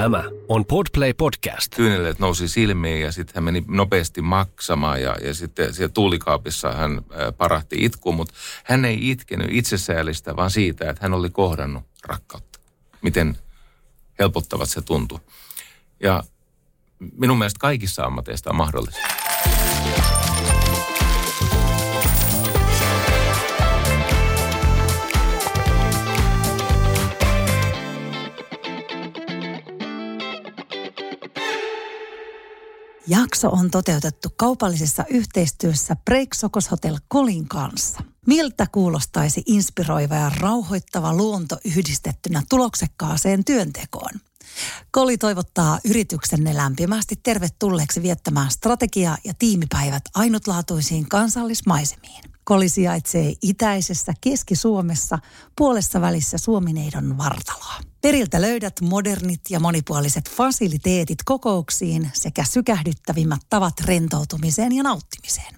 Tämä on Podplay Podcast. Kyyneleet nousi silmiin ja sitten hän meni nopeasti maksamaan ja, ja sitten siellä tuulikaapissa hän ää, parahti itkuun, mutta hän ei itkenyt itsesäälistä, vaan siitä, että hän oli kohdannut rakkautta. Miten helpottavat se tuntui. Ja minun mielestä kaikissa ammateista on mahdollista. Jakso on toteutettu kaupallisessa yhteistyössä Break Sokos Hotel Kolin kanssa. Miltä kuulostaisi inspiroiva ja rauhoittava luonto yhdistettynä tuloksekkaaseen työntekoon? Koli toivottaa yrityksenne lämpimästi tervetulleeksi viettämään strategia- ja tiimipäivät ainutlaatuisiin kansallismaisemiin. Koli sijaitsee itäisessä Keski-Suomessa puolessa välissä Suomineidon vartaloa. Periltä löydät modernit ja monipuoliset fasiliteetit kokouksiin sekä sykähdyttävimmät tavat rentoutumiseen ja nauttimiseen.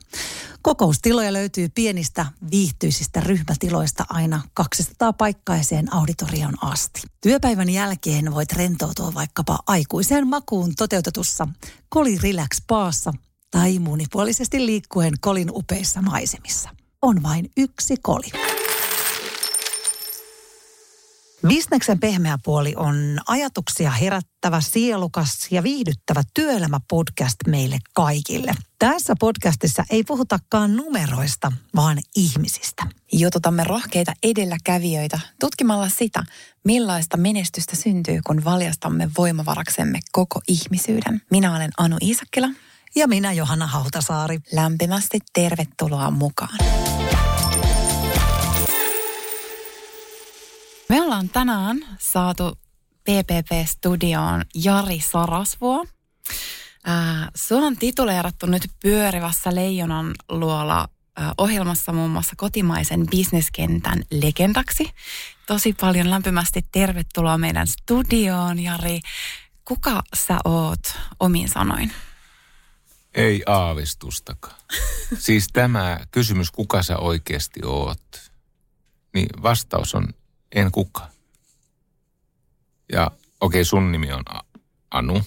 Kokoustiloja löytyy pienistä viihtyisistä ryhmätiloista aina 200 paikkaiseen auditorion asti. Työpäivän jälkeen voit rentoutua vaikkapa aikuiseen makuun toteutetussa Koli Relax Paassa tai monipuolisesti liikkuen Kolin upeissa maisemissa. On vain yksi koli. Bisneksen pehmeä puoli on ajatuksia herättävä, sielukas ja viihdyttävä työelämäpodcast meille kaikille. Tässä podcastissa ei puhutakaan numeroista, vaan ihmisistä. Jututamme rohkeita edelläkävijöitä tutkimalla sitä, millaista menestystä syntyy, kun valjastamme voimavaraksemme koko ihmisyyden. Minä olen Anu Iisakkila. Ja minä Johanna Hautasaari. Lämpimästi tervetuloa mukaan. Me ollaan tänään saatu PPP-studioon Jari Sarasvuo. Äh, sua on tituleerattu nyt pyörivässä Leijonan luola ohjelmassa muun muassa kotimaisen bisneskentän legendaksi. Tosi paljon lämpimästi tervetuloa meidän studioon, Jari. Kuka sä oot omin sanoin? Ei aavistustakaan. siis tämä kysymys, kuka sä oikeasti oot, niin vastaus on en kuka. Ja okei, okay, sun nimi on Anu,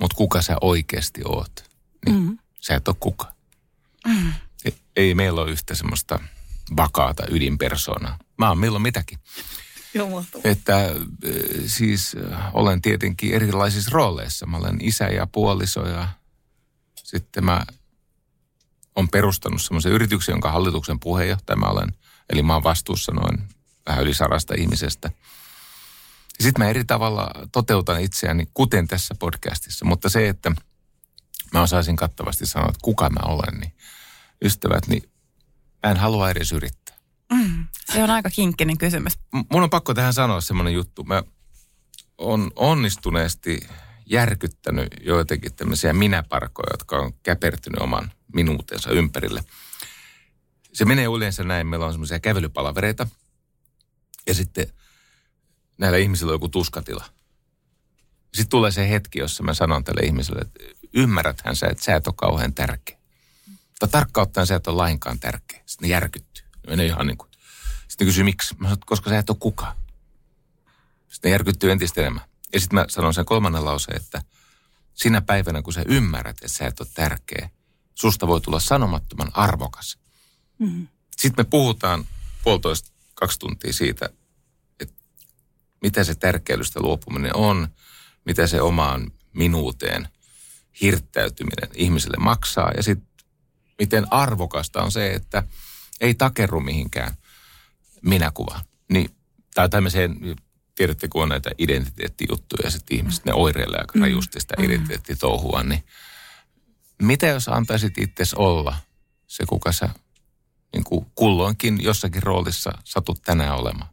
mutta kuka sä oikeasti oot? Niin mm. sä et ole kuka. Mm. Ei, ei meillä ole yhtä semmoista vakaata ydinpersoonaa. Mä oon milloin mitäkin. Joo, Että siis olen tietenkin erilaisissa rooleissa. Mä olen isä ja puoliso ja sitten mä on perustanut semmoisen yrityksen, jonka hallituksen puheenjohtaja mä olen. Eli mä oon vastuussa noin vähän yli sarasta ihmisestä. Sitten mä eri tavalla toteutan itseäni, kuten tässä podcastissa. Mutta se, että mä osaisin kattavasti sanoa, että kuka mä olen, niin ystävät, niin mä en halua edes yrittää. Mm, se on aika kinkkinen kysymys. Mun on pakko tähän sanoa semmoinen juttu. Mä on onnistuneesti järkyttänyt joitakin tämmöisiä minäparkoja, jotka on käpertynyt oman minuutensa ympärille. Se menee yleensä näin. Meillä on semmoisia kävelypalavereita – ja sitten näillä ihmisillä on joku tuskatila. Sitten tulee se hetki, jossa mä sanon tälle ihmiselle, että ymmärräthän sä, että sä et ole kauhean tärkeä. Tai tarkkaan ottaen sä et ole lainkaan tärkeä. Sitten ne järkyttyy. Ne menee ihan niin kuin. Sitten kysyy, miksi? Mä sanon, koska sä et ole kuka. Sitten ne järkyttyy entistä enemmän. Ja sitten mä sanon sen kolmannen lauseen, että sinä päivänä, kun sä ymmärrät, että sä et ole tärkeä, susta voi tulla sanomattoman arvokas. Mm-hmm. Sitten me puhutaan puolitoista kaksi tuntia siitä, että mitä se tärkeilystä luopuminen on, mitä se omaan minuuteen hirttäytyminen ihmiselle maksaa ja sitten miten arvokasta on se, että ei takerru mihinkään minäkuvaan. Niin, tai tämmöiseen, tiedätte kun on näitä identiteettijuttuja ja sitten ihmiset, ne oireilee aika rajusti sitä mm. identiteettitouhua, niin mitä jos antaisit itse olla se, kuka sä niin kuin kulloinkin jossakin roolissa satut tänään olemaan.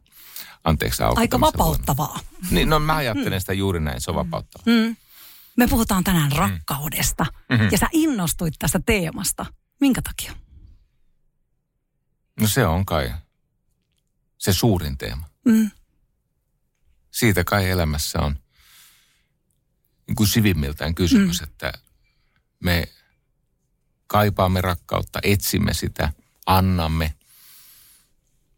Anteeksi Aika vapauttavaa. Niin, no mä ajattelen sitä juuri näin, se on vapauttavaa. Mm. Me puhutaan tänään rakkaudesta. Mhm. Ja sä innostuit tästä teemasta. Minkä takia? No se on kai se suurin teema. Mm. Siitä kai elämässä on niin kuin sivimmiltään kysymys, mm. että me kaipaamme rakkautta, etsimme sitä, annamme.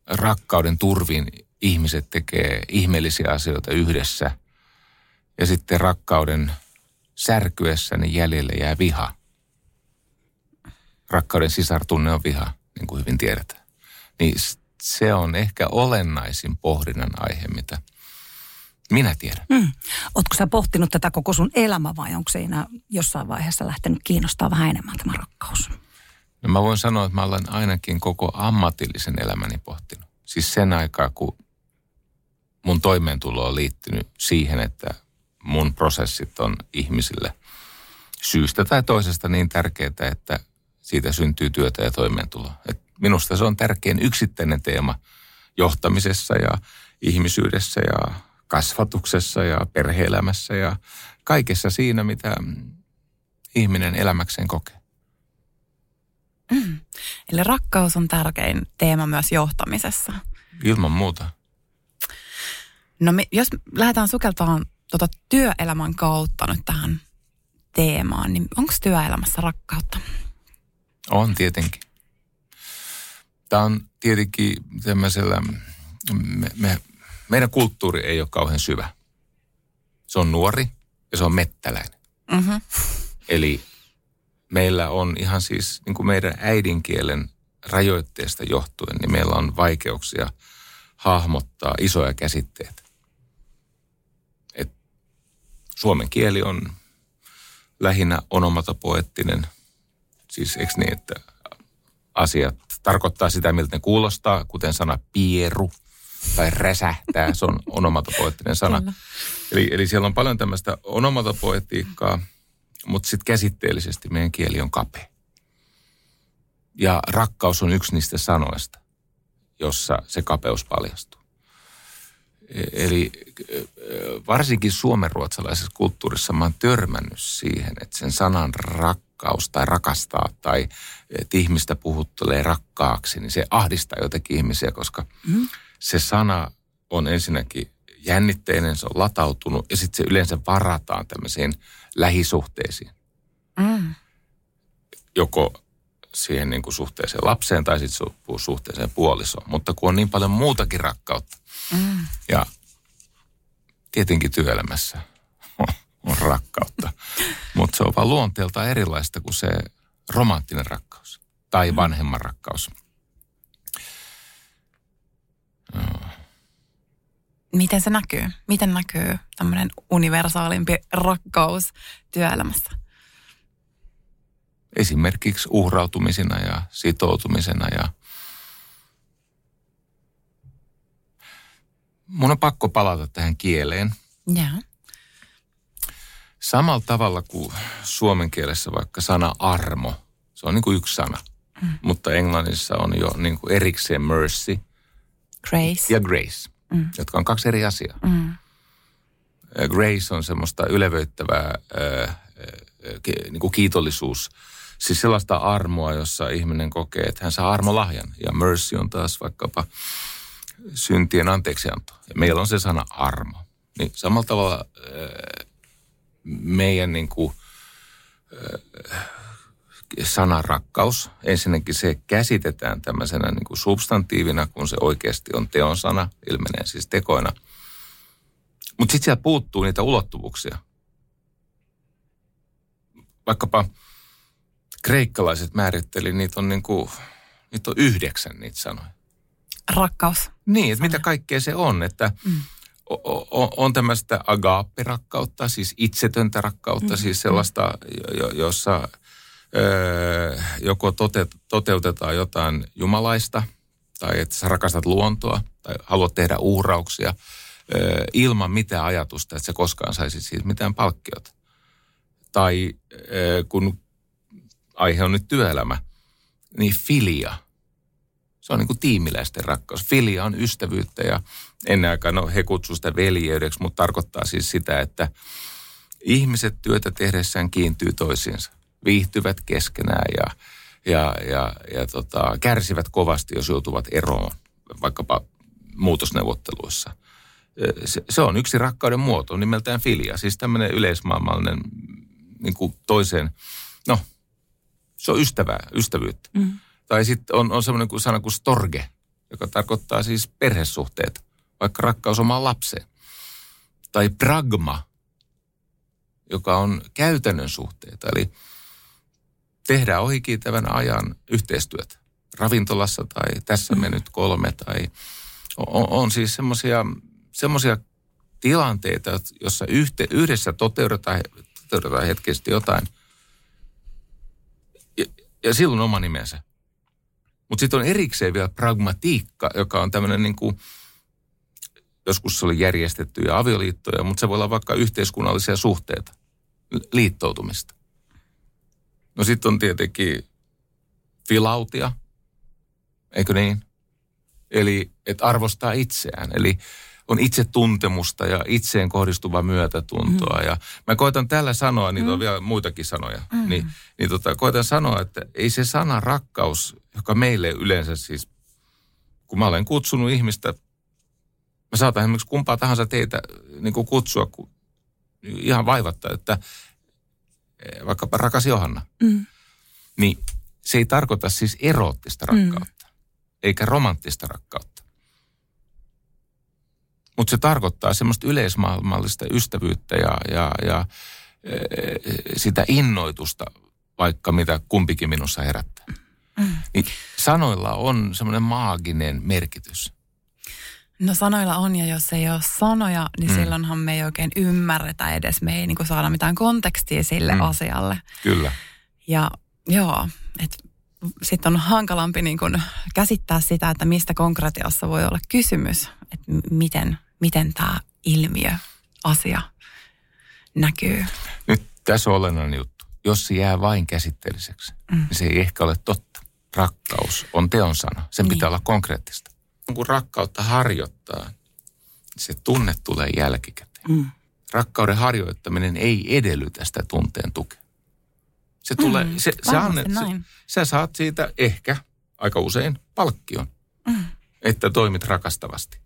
Rakkauden turvin ihmiset tekee ihmeellisiä asioita yhdessä. Ja sitten rakkauden särkyessä niin jäljelle jää viha. Rakkauden sisartunne on viha, niin kuin hyvin tiedetään. Niin se on ehkä olennaisin pohdinnan aihe, mitä minä tiedän. Mm. Ootko sä pohtinut tätä koko sun elämä vai onko siinä jossain vaiheessa lähtenyt kiinnostaa vähän enemmän tämä rakkaus? No mä voin sanoa, että mä olen ainakin koko ammatillisen elämäni pohtinut. Siis sen aikaa, kun mun toimeentulo on liittynyt siihen, että mun prosessit on ihmisille syystä tai toisesta niin tärkeitä, että siitä syntyy työtä ja toimeentulo. Et minusta se on tärkein yksittäinen teema johtamisessa ja ihmisyydessä ja kasvatuksessa ja perheelämässä ja kaikessa siinä, mitä ihminen elämäkseen kokee. Eli rakkaus on tärkein teema myös johtamisessa. Ilman muuta. No me, jos lähdetään sukeltaan tota työelämän kautta nyt tähän teemaan, niin onko työelämässä rakkautta? On tietenkin. Tämä on tietenkin tämmöisellä, me, me, meidän kulttuuri ei ole kauhean syvä. Se on nuori ja se on mettäläinen. Mm-hmm. Eli meillä on ihan siis niin kuin meidän äidinkielen rajoitteesta johtuen, niin meillä on vaikeuksia hahmottaa isoja käsitteitä. Et suomen kieli on lähinnä onomatopoettinen, siis eikö niin, että asiat tarkoittaa sitä, miltä ne kuulostaa, kuten sana pieru tai räsähtää, se on onomatopoettinen sana. Kyllä. Eli, eli siellä on paljon tämmöistä onomatopoetiikkaa, mutta sitten käsitteellisesti meidän kieli on kapea. Ja rakkaus on yksi niistä sanoista, jossa se kapeus paljastuu. E- Eli varsinkin suomenruotsalaisessa kulttuurissa mä oon törmännyt siihen, että sen sanan rakkaus tai rakastaa tai että ihmistä puhuttelee rakkaaksi, niin se ahdistaa jotenkin ihmisiä, koska mm. Se sana on ensinnäkin jännitteinen, se on latautunut ja sitten se yleensä varataan tämmöisiin lähisuhteisiin. Mm. Joko siihen niin kuin suhteeseen lapseen tai sitten su- suhteeseen puolisoon. Mutta kun on niin paljon muutakin rakkautta. Mm. Ja tietenkin työelämässä on, on rakkautta. Mutta se on vaan luonteeltaan erilaista kuin se romanttinen rakkaus tai vanhemman rakkaus. Miten se näkyy? Miten näkyy tämmöinen universaalimpi rakkaus työelämässä? Esimerkiksi uhrautumisena ja sitoutumisena ja mun on pakko palata tähän kieleen. Joo. Samalla tavalla kuin suomen kielessä vaikka sana armo, se on niin kuin yksi sana. Mm. Mutta englannissa on jo niin kuin erikseen mercy Grace. ja grace, mm. jotka on kaksi eri asiaa. Mm. Ö, Grace on semmoista ylevöittävää ö, ö, ki- niin kuin kiitollisuus, siis sellaista armoa, jossa ihminen kokee, että hän saa armolahjan. Ja mercy on taas vaikkapa syntien anteeksianto. Ja meillä on se sana armo. Niin samalla tavalla ö, meidän niin kuin, ö, sana rakkaus, ensinnäkin se käsitetään tämmöisenä niin kuin substantiivina, kun se oikeasti on teon sana, ilmenee siis tekoina. Mutta sitten sieltä puuttuu niitä ulottuvuuksia. Vaikkapa kreikkalaiset määritteli, niitä on, niin kuin, niitä on yhdeksän niitä sanoja. Rakkaus. Niin, että mitä kaikkea se on, että mm. on tämmöistä agaappirakkautta, siis itsetöntä rakkautta, mm. siis sellaista, jo- jossa joko tote- toteutetaan jotain jumalaista, tai että sä rakastat luontoa, tai haluat tehdä uhrauksia, ö, ilman mitään ajatusta, että sä koskaan saisit siitä mitään palkkiota. Tai ö, kun aihe on nyt työelämä, niin filia – se on niin kuin tiimiläisten rakkaus. Filia on ystävyyttä ja ennen aikaa, no he kutsuvat sitä veljeydeksi, mutta tarkoittaa siis sitä, että ihmiset työtä tehdessään kiintyy toisiinsa, viihtyvät keskenään ja, ja, ja, ja tota, kärsivät kovasti, jos joutuvat eroon, vaikkapa muutosneuvotteluissa. Se, se on yksi rakkauden muoto, nimeltään filia, siis tämmöinen yleismaailmallinen niin kuin toiseen, no, se on ystävää, ystävyyttä. Mm. Tai sitten on, on semmoinen kuin sana kuin storge, joka tarkoittaa siis perhesuhteet, vaikka rakkaus omaan lapseen. Tai pragma, joka on käytännön suhteita, eli tehdään ohikiitävän ajan yhteistyötä. Ravintolassa tai tässä me nyt kolme tai on, on siis semmoisia tilanteita, jossa yhte, yhdessä toteutetaan, toteutetaan hetkisesti jotain. Ja, ja silloin oma nimensä. Mutta sitten on erikseen vielä pragmatiikka, joka on tämmöinen niin kuin, joskus se oli järjestettyjä avioliittoja, mutta se voi olla vaikka yhteiskunnallisia suhteita, liittoutumista. No sitten on tietenkin filautia, eikö niin? Eli että arvostaa itseään. Eli on itsetuntemusta ja itseen kohdistuvaa myötätuntoa. Mm. Ja mä koitan tällä sanoa, niitä mm. on vielä muitakin sanoja, mm. niin, niin tota, koitan sanoa, että ei se sana rakkaus, joka meille yleensä siis, kun mä olen kutsunut ihmistä, mä saatan esimerkiksi kumpaa tahansa teitä niin kuin kutsua kun, ihan vaivatta, että vaikkapa rakas Johanna, mm. niin se ei tarkoita siis eroottista rakkautta, mm. eikä romanttista rakkautta mutta se tarkoittaa semmoista yleismaailmallista ystävyyttä ja, ja, ja e, sitä innoitusta, vaikka mitä kumpikin minussa herättää. Mm. Niin sanoilla on semmoinen maaginen merkitys. No sanoilla on, ja jos ei ole sanoja, niin mm. silloinhan me ei oikein ymmärretä edes, me ei niin saada mitään kontekstia sille mm. asialle. Kyllä. Ja joo, että sitten on hankalampi niin kuin käsittää sitä, että mistä konkretiassa voi olla kysymys, että miten miten tämä ilmiö, asia näkyy. Nyt tässä on olennainen juttu. Jos se jää vain käsitteelliseksi, mm. niin se ei ehkä ole totta. Rakkaus on teon sana. Sen niin. pitää olla konkreettista. Kun rakkautta harjoittaa, se tunne tulee jälkikäteen. Mm. Rakkauden harjoittaminen ei edellytä sitä tunteen tukea. Se tulee, mm, se, se annet, se, sä saat siitä ehkä aika usein palkkion, mm. että toimit rakastavasti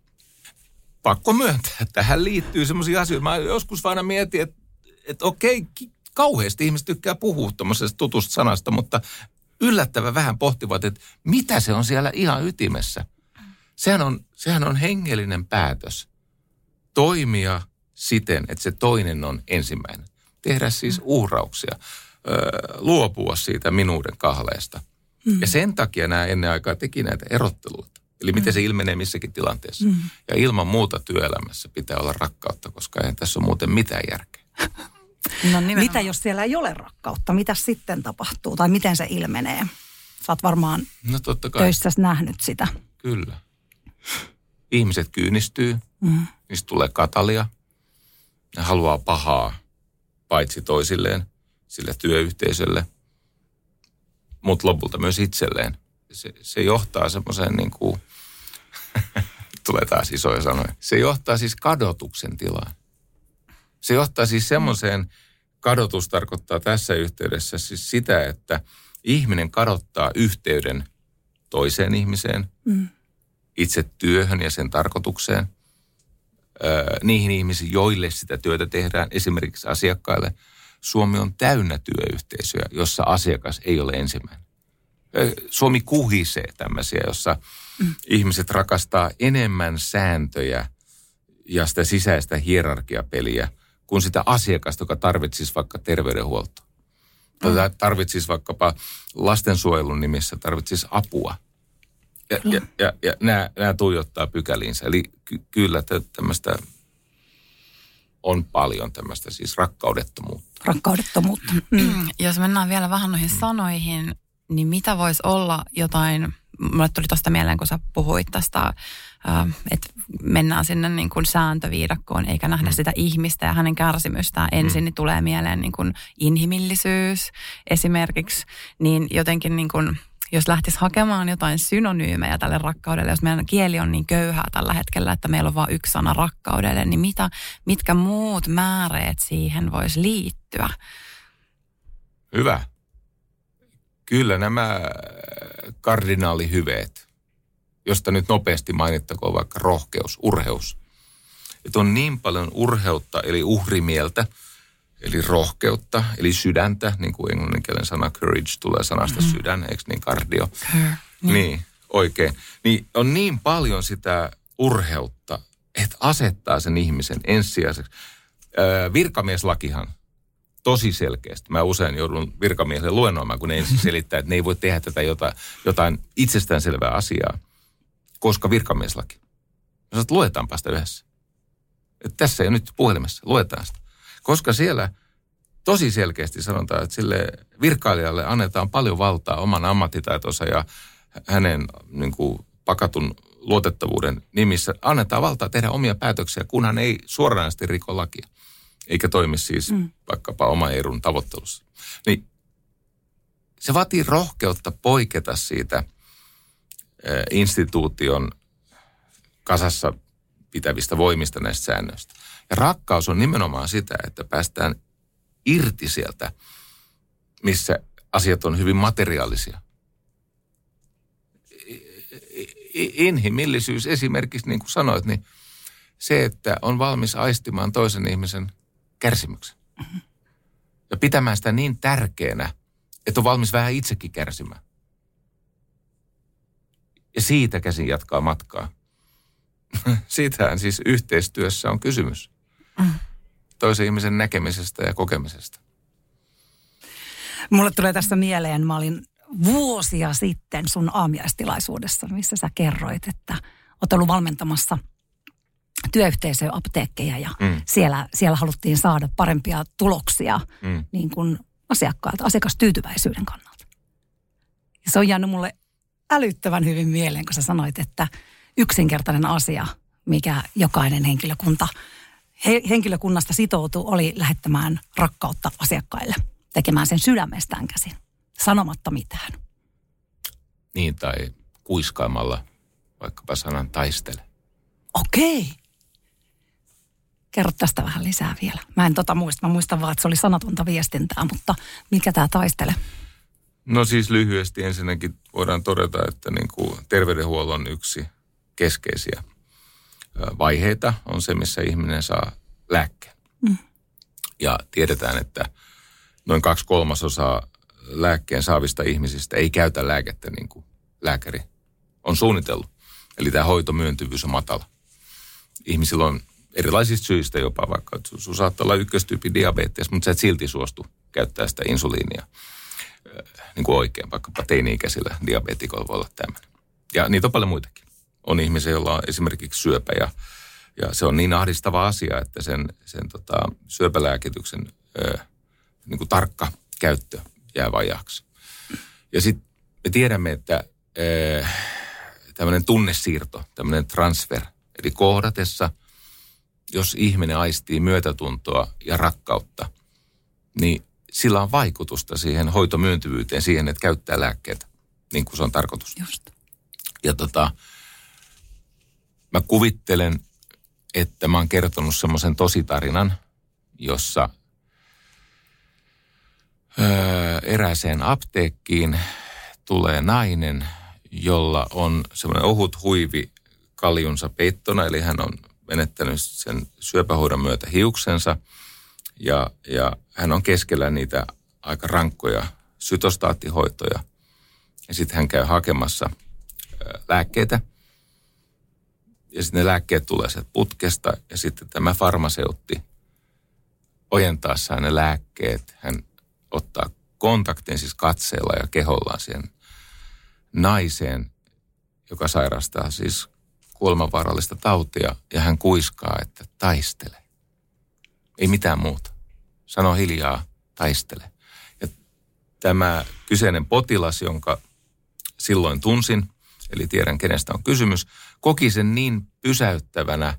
pakko myöntää, että tähän liittyy semmoisia asioita. Mä joskus aina mietin, että, että okei, kauheasti ihmiset tykkää puhua tuommoisesta tutusta sanasta, mutta yllättävän vähän pohtivat, että mitä se on siellä ihan ytimessä. Sehän on, sehän on hengellinen päätös toimia siten, että se toinen on ensimmäinen. Tehdä siis uhrauksia, luopua siitä minuuden kahleesta. Mm. Ja sen takia nämä ennen aikaa teki näitä erotteluita. Eli miten se ilmenee missäkin tilanteessa. Mm. Ja ilman muuta työelämässä pitää olla rakkautta, koska ei tässä ole muuten mitään järkeä. No, Mitä jos siellä ei ole rakkautta? Mitä sitten tapahtuu? Tai miten se ilmenee? Sä oot varmaan no, totta kai. töissä nähnyt sitä. Kyllä. Ihmiset kyynistyy, mm. niistä tulee katalia. Ne haluaa pahaa paitsi toisilleen, sille työyhteisölle, mutta lopulta myös itselleen se, se johtaa semmoiseen niin kuin, tulee taas isoja sanoja, se johtaa siis kadotuksen tilaan. Se johtaa siis semmoiseen, kadotus tarkoittaa tässä yhteydessä siis sitä, että ihminen kadottaa yhteyden toiseen ihmiseen, mm. Itse työhön ja sen tarkoitukseen, niihin ihmisiin, joille sitä työtä tehdään, esimerkiksi asiakkaille. Suomi on täynnä työyhteisöjä, jossa asiakas ei ole ensimmäinen. Suomi kuhisee tämmöisiä, jossa mm. ihmiset rakastaa enemmän sääntöjä ja sitä sisäistä hierarkiapeliä kuin sitä asiakasta, joka tarvitsisi vaikka terveydenhuoltoa. Tai mm. tarvitsisi vaikkapa lastensuojelun nimissä, tarvitsisi apua. Ja, mm. ja, ja, ja nämä, nämä tuijottaa pykäliinsä. Eli ky- kyllä tämmöistä on paljon tämmöistä siis rakkaudettomuutta. Rakkaudettomuutta. Mm. Jos mennään vielä vähän noihin sanoihin, niin mitä voisi olla jotain, mulle tuli tuosta mieleen, kun sä puhuit tästä, että mennään sinne niin kuin sääntöviidakkoon eikä nähdä mm. sitä ihmistä ja hänen kärsimystään ensin, mm. niin tulee mieleen niin kuin inhimillisyys esimerkiksi, niin jotenkin niin kuin jos lähtisi hakemaan jotain synonyymejä tälle rakkaudelle, jos meidän kieli on niin köyhää tällä hetkellä, että meillä on vain yksi sana rakkaudelle, niin mitä, mitkä muut määreet siihen voisi liittyä? Hyvä. Kyllä nämä kardinaalihyveet, josta nyt nopeasti mainittakoon vaikka rohkeus, urheus. Että on niin paljon urheutta, eli uhrimieltä, eli rohkeutta, eli sydäntä, niin kuin englanninkielen sana courage tulee sanasta mm-hmm. sydän, eikö niin kardio? Niin. Niin, oikein. Niin on niin paljon sitä urheutta, että asettaa sen ihmisen ensisijaiseksi. Öö, virkamieslakihan tosi selkeästi. Mä usein joudun virkamiehelle luennoimaan, kun ne ensin selittää, että ne ei voi tehdä tätä jotain, jotain itsestäänselvää asiaa, koska virkamieslaki. Mä sanoin, että luetaanpa sitä yhdessä. Että tässä ja nyt puhelimessa, luetaan sitä. Koska siellä tosi selkeästi sanotaan, että sille virkailijalle annetaan paljon valtaa oman ammattitaitonsa ja hänen niin kuin, pakatun luotettavuuden nimissä. Annetaan valtaa tehdä omia päätöksiä, kunhan ei suoranaisesti riko lakia. Eikä toimi siis mm. vaikkapa oma edun tavoittelussa. Niin se vaatii rohkeutta poiketa siitä instituution kasassa pitävistä voimista näistä säännöistä. Ja rakkaus on nimenomaan sitä, että päästään irti sieltä, missä asiat on hyvin materiaalisia. Inhimillisyys esimerkiksi, niin kuin sanoit, niin se, että on valmis aistimaan toisen ihmisen kärsimyksen. Ja pitämään sitä niin tärkeänä, että on valmis vähän itsekin kärsimään. Ja siitä käsin jatkaa matkaa. Siitähän siis yhteistyössä on kysymys. Toisen ihmisen näkemisestä ja kokemisesta. Mulle tulee tässä mieleen, mä olin vuosia sitten sun aamiaistilaisuudessa, missä sä kerroit, että oot ollut valmentamassa työyhteisöä, apteekkeja ja mm. siellä, siellä haluttiin saada parempia tuloksia mm. niin kuin asiakkailta, asiakastyytyväisyyden kannalta. Ja se on jäänyt mulle älyttävän hyvin mieleen, kun sä sanoit, että yksinkertainen asia, mikä jokainen henkilökunta, he, henkilökunnasta sitoutuu, oli lähettämään rakkautta asiakkaille, tekemään sen sydämestään käsin, sanomatta mitään. Niin, tai kuiskaamalla vaikkapa sanan taistele. Okei. Kerro tästä vähän lisää vielä. Mä en tota muista. Mä muistan vaan, että se oli sanatonta viestintää, mutta mikä tämä taistele? No siis lyhyesti ensinnäkin voidaan todeta, että niin kuin terveydenhuollon yksi keskeisiä vaiheita on se, missä ihminen saa lääkkeen. Mm. Ja tiedetään, että noin kaksi kolmasosaa lääkkeen saavista ihmisistä ei käytä lääkettä niin kuin lääkäri on suunnitellut. Eli tämä hoitomyöntyvyys on matala. Ihmisillä on erilaisista syistä jopa vaikka, sun saattaa olla ykköstyypin diabetes, mutta sä et silti suostu käyttää sitä insuliinia niin kuin oikein. Vaikkapa teini-ikäisillä diabetikoilla voi olla tämmöinen. Ja niitä on paljon muitakin. On ihmisiä, joilla on esimerkiksi syöpä ja, ja se on niin ahdistava asia, että sen, sen tota, syöpälääkityksen ö, niin kuin tarkka käyttö jää vajaaksi. Ja sitten me tiedämme, että ö, tämmöinen tunnesiirto, tämmöinen transfer, eli kohdatessa – jos ihminen aistii myötätuntoa ja rakkautta, niin sillä on vaikutusta siihen hoitomyöntyvyyteen, siihen, että käyttää lääkkeitä niin kuin se on tarkoitus. Just. Ja tota, mä kuvittelen, että mä oon kertonut semmoisen tositarinan, jossa öö, erääseen apteekkiin tulee nainen, jolla on semmoinen ohut huivi kaljunsa peittona, eli hän on menettänyt sen syöpähoidon myötä hiuksensa ja, ja hän on keskellä niitä aika rankkoja sytostaattihoitoja. Ja sitten hän käy hakemassa lääkkeitä ja sitten ne lääkkeet tulee sieltä putkesta ja sitten tämä farmaseutti ojentaessaan ne lääkkeet, hän ottaa kontaktin siis katseella ja kehollaan siihen naiseen, joka sairastaa siis kuolemanvaarallista tautia ja hän kuiskaa, että taistele. Ei mitään muuta. Sano hiljaa, taistele. Ja tämä kyseinen potilas, jonka silloin tunsin, eli tiedän kenestä on kysymys, koki sen niin pysäyttävänä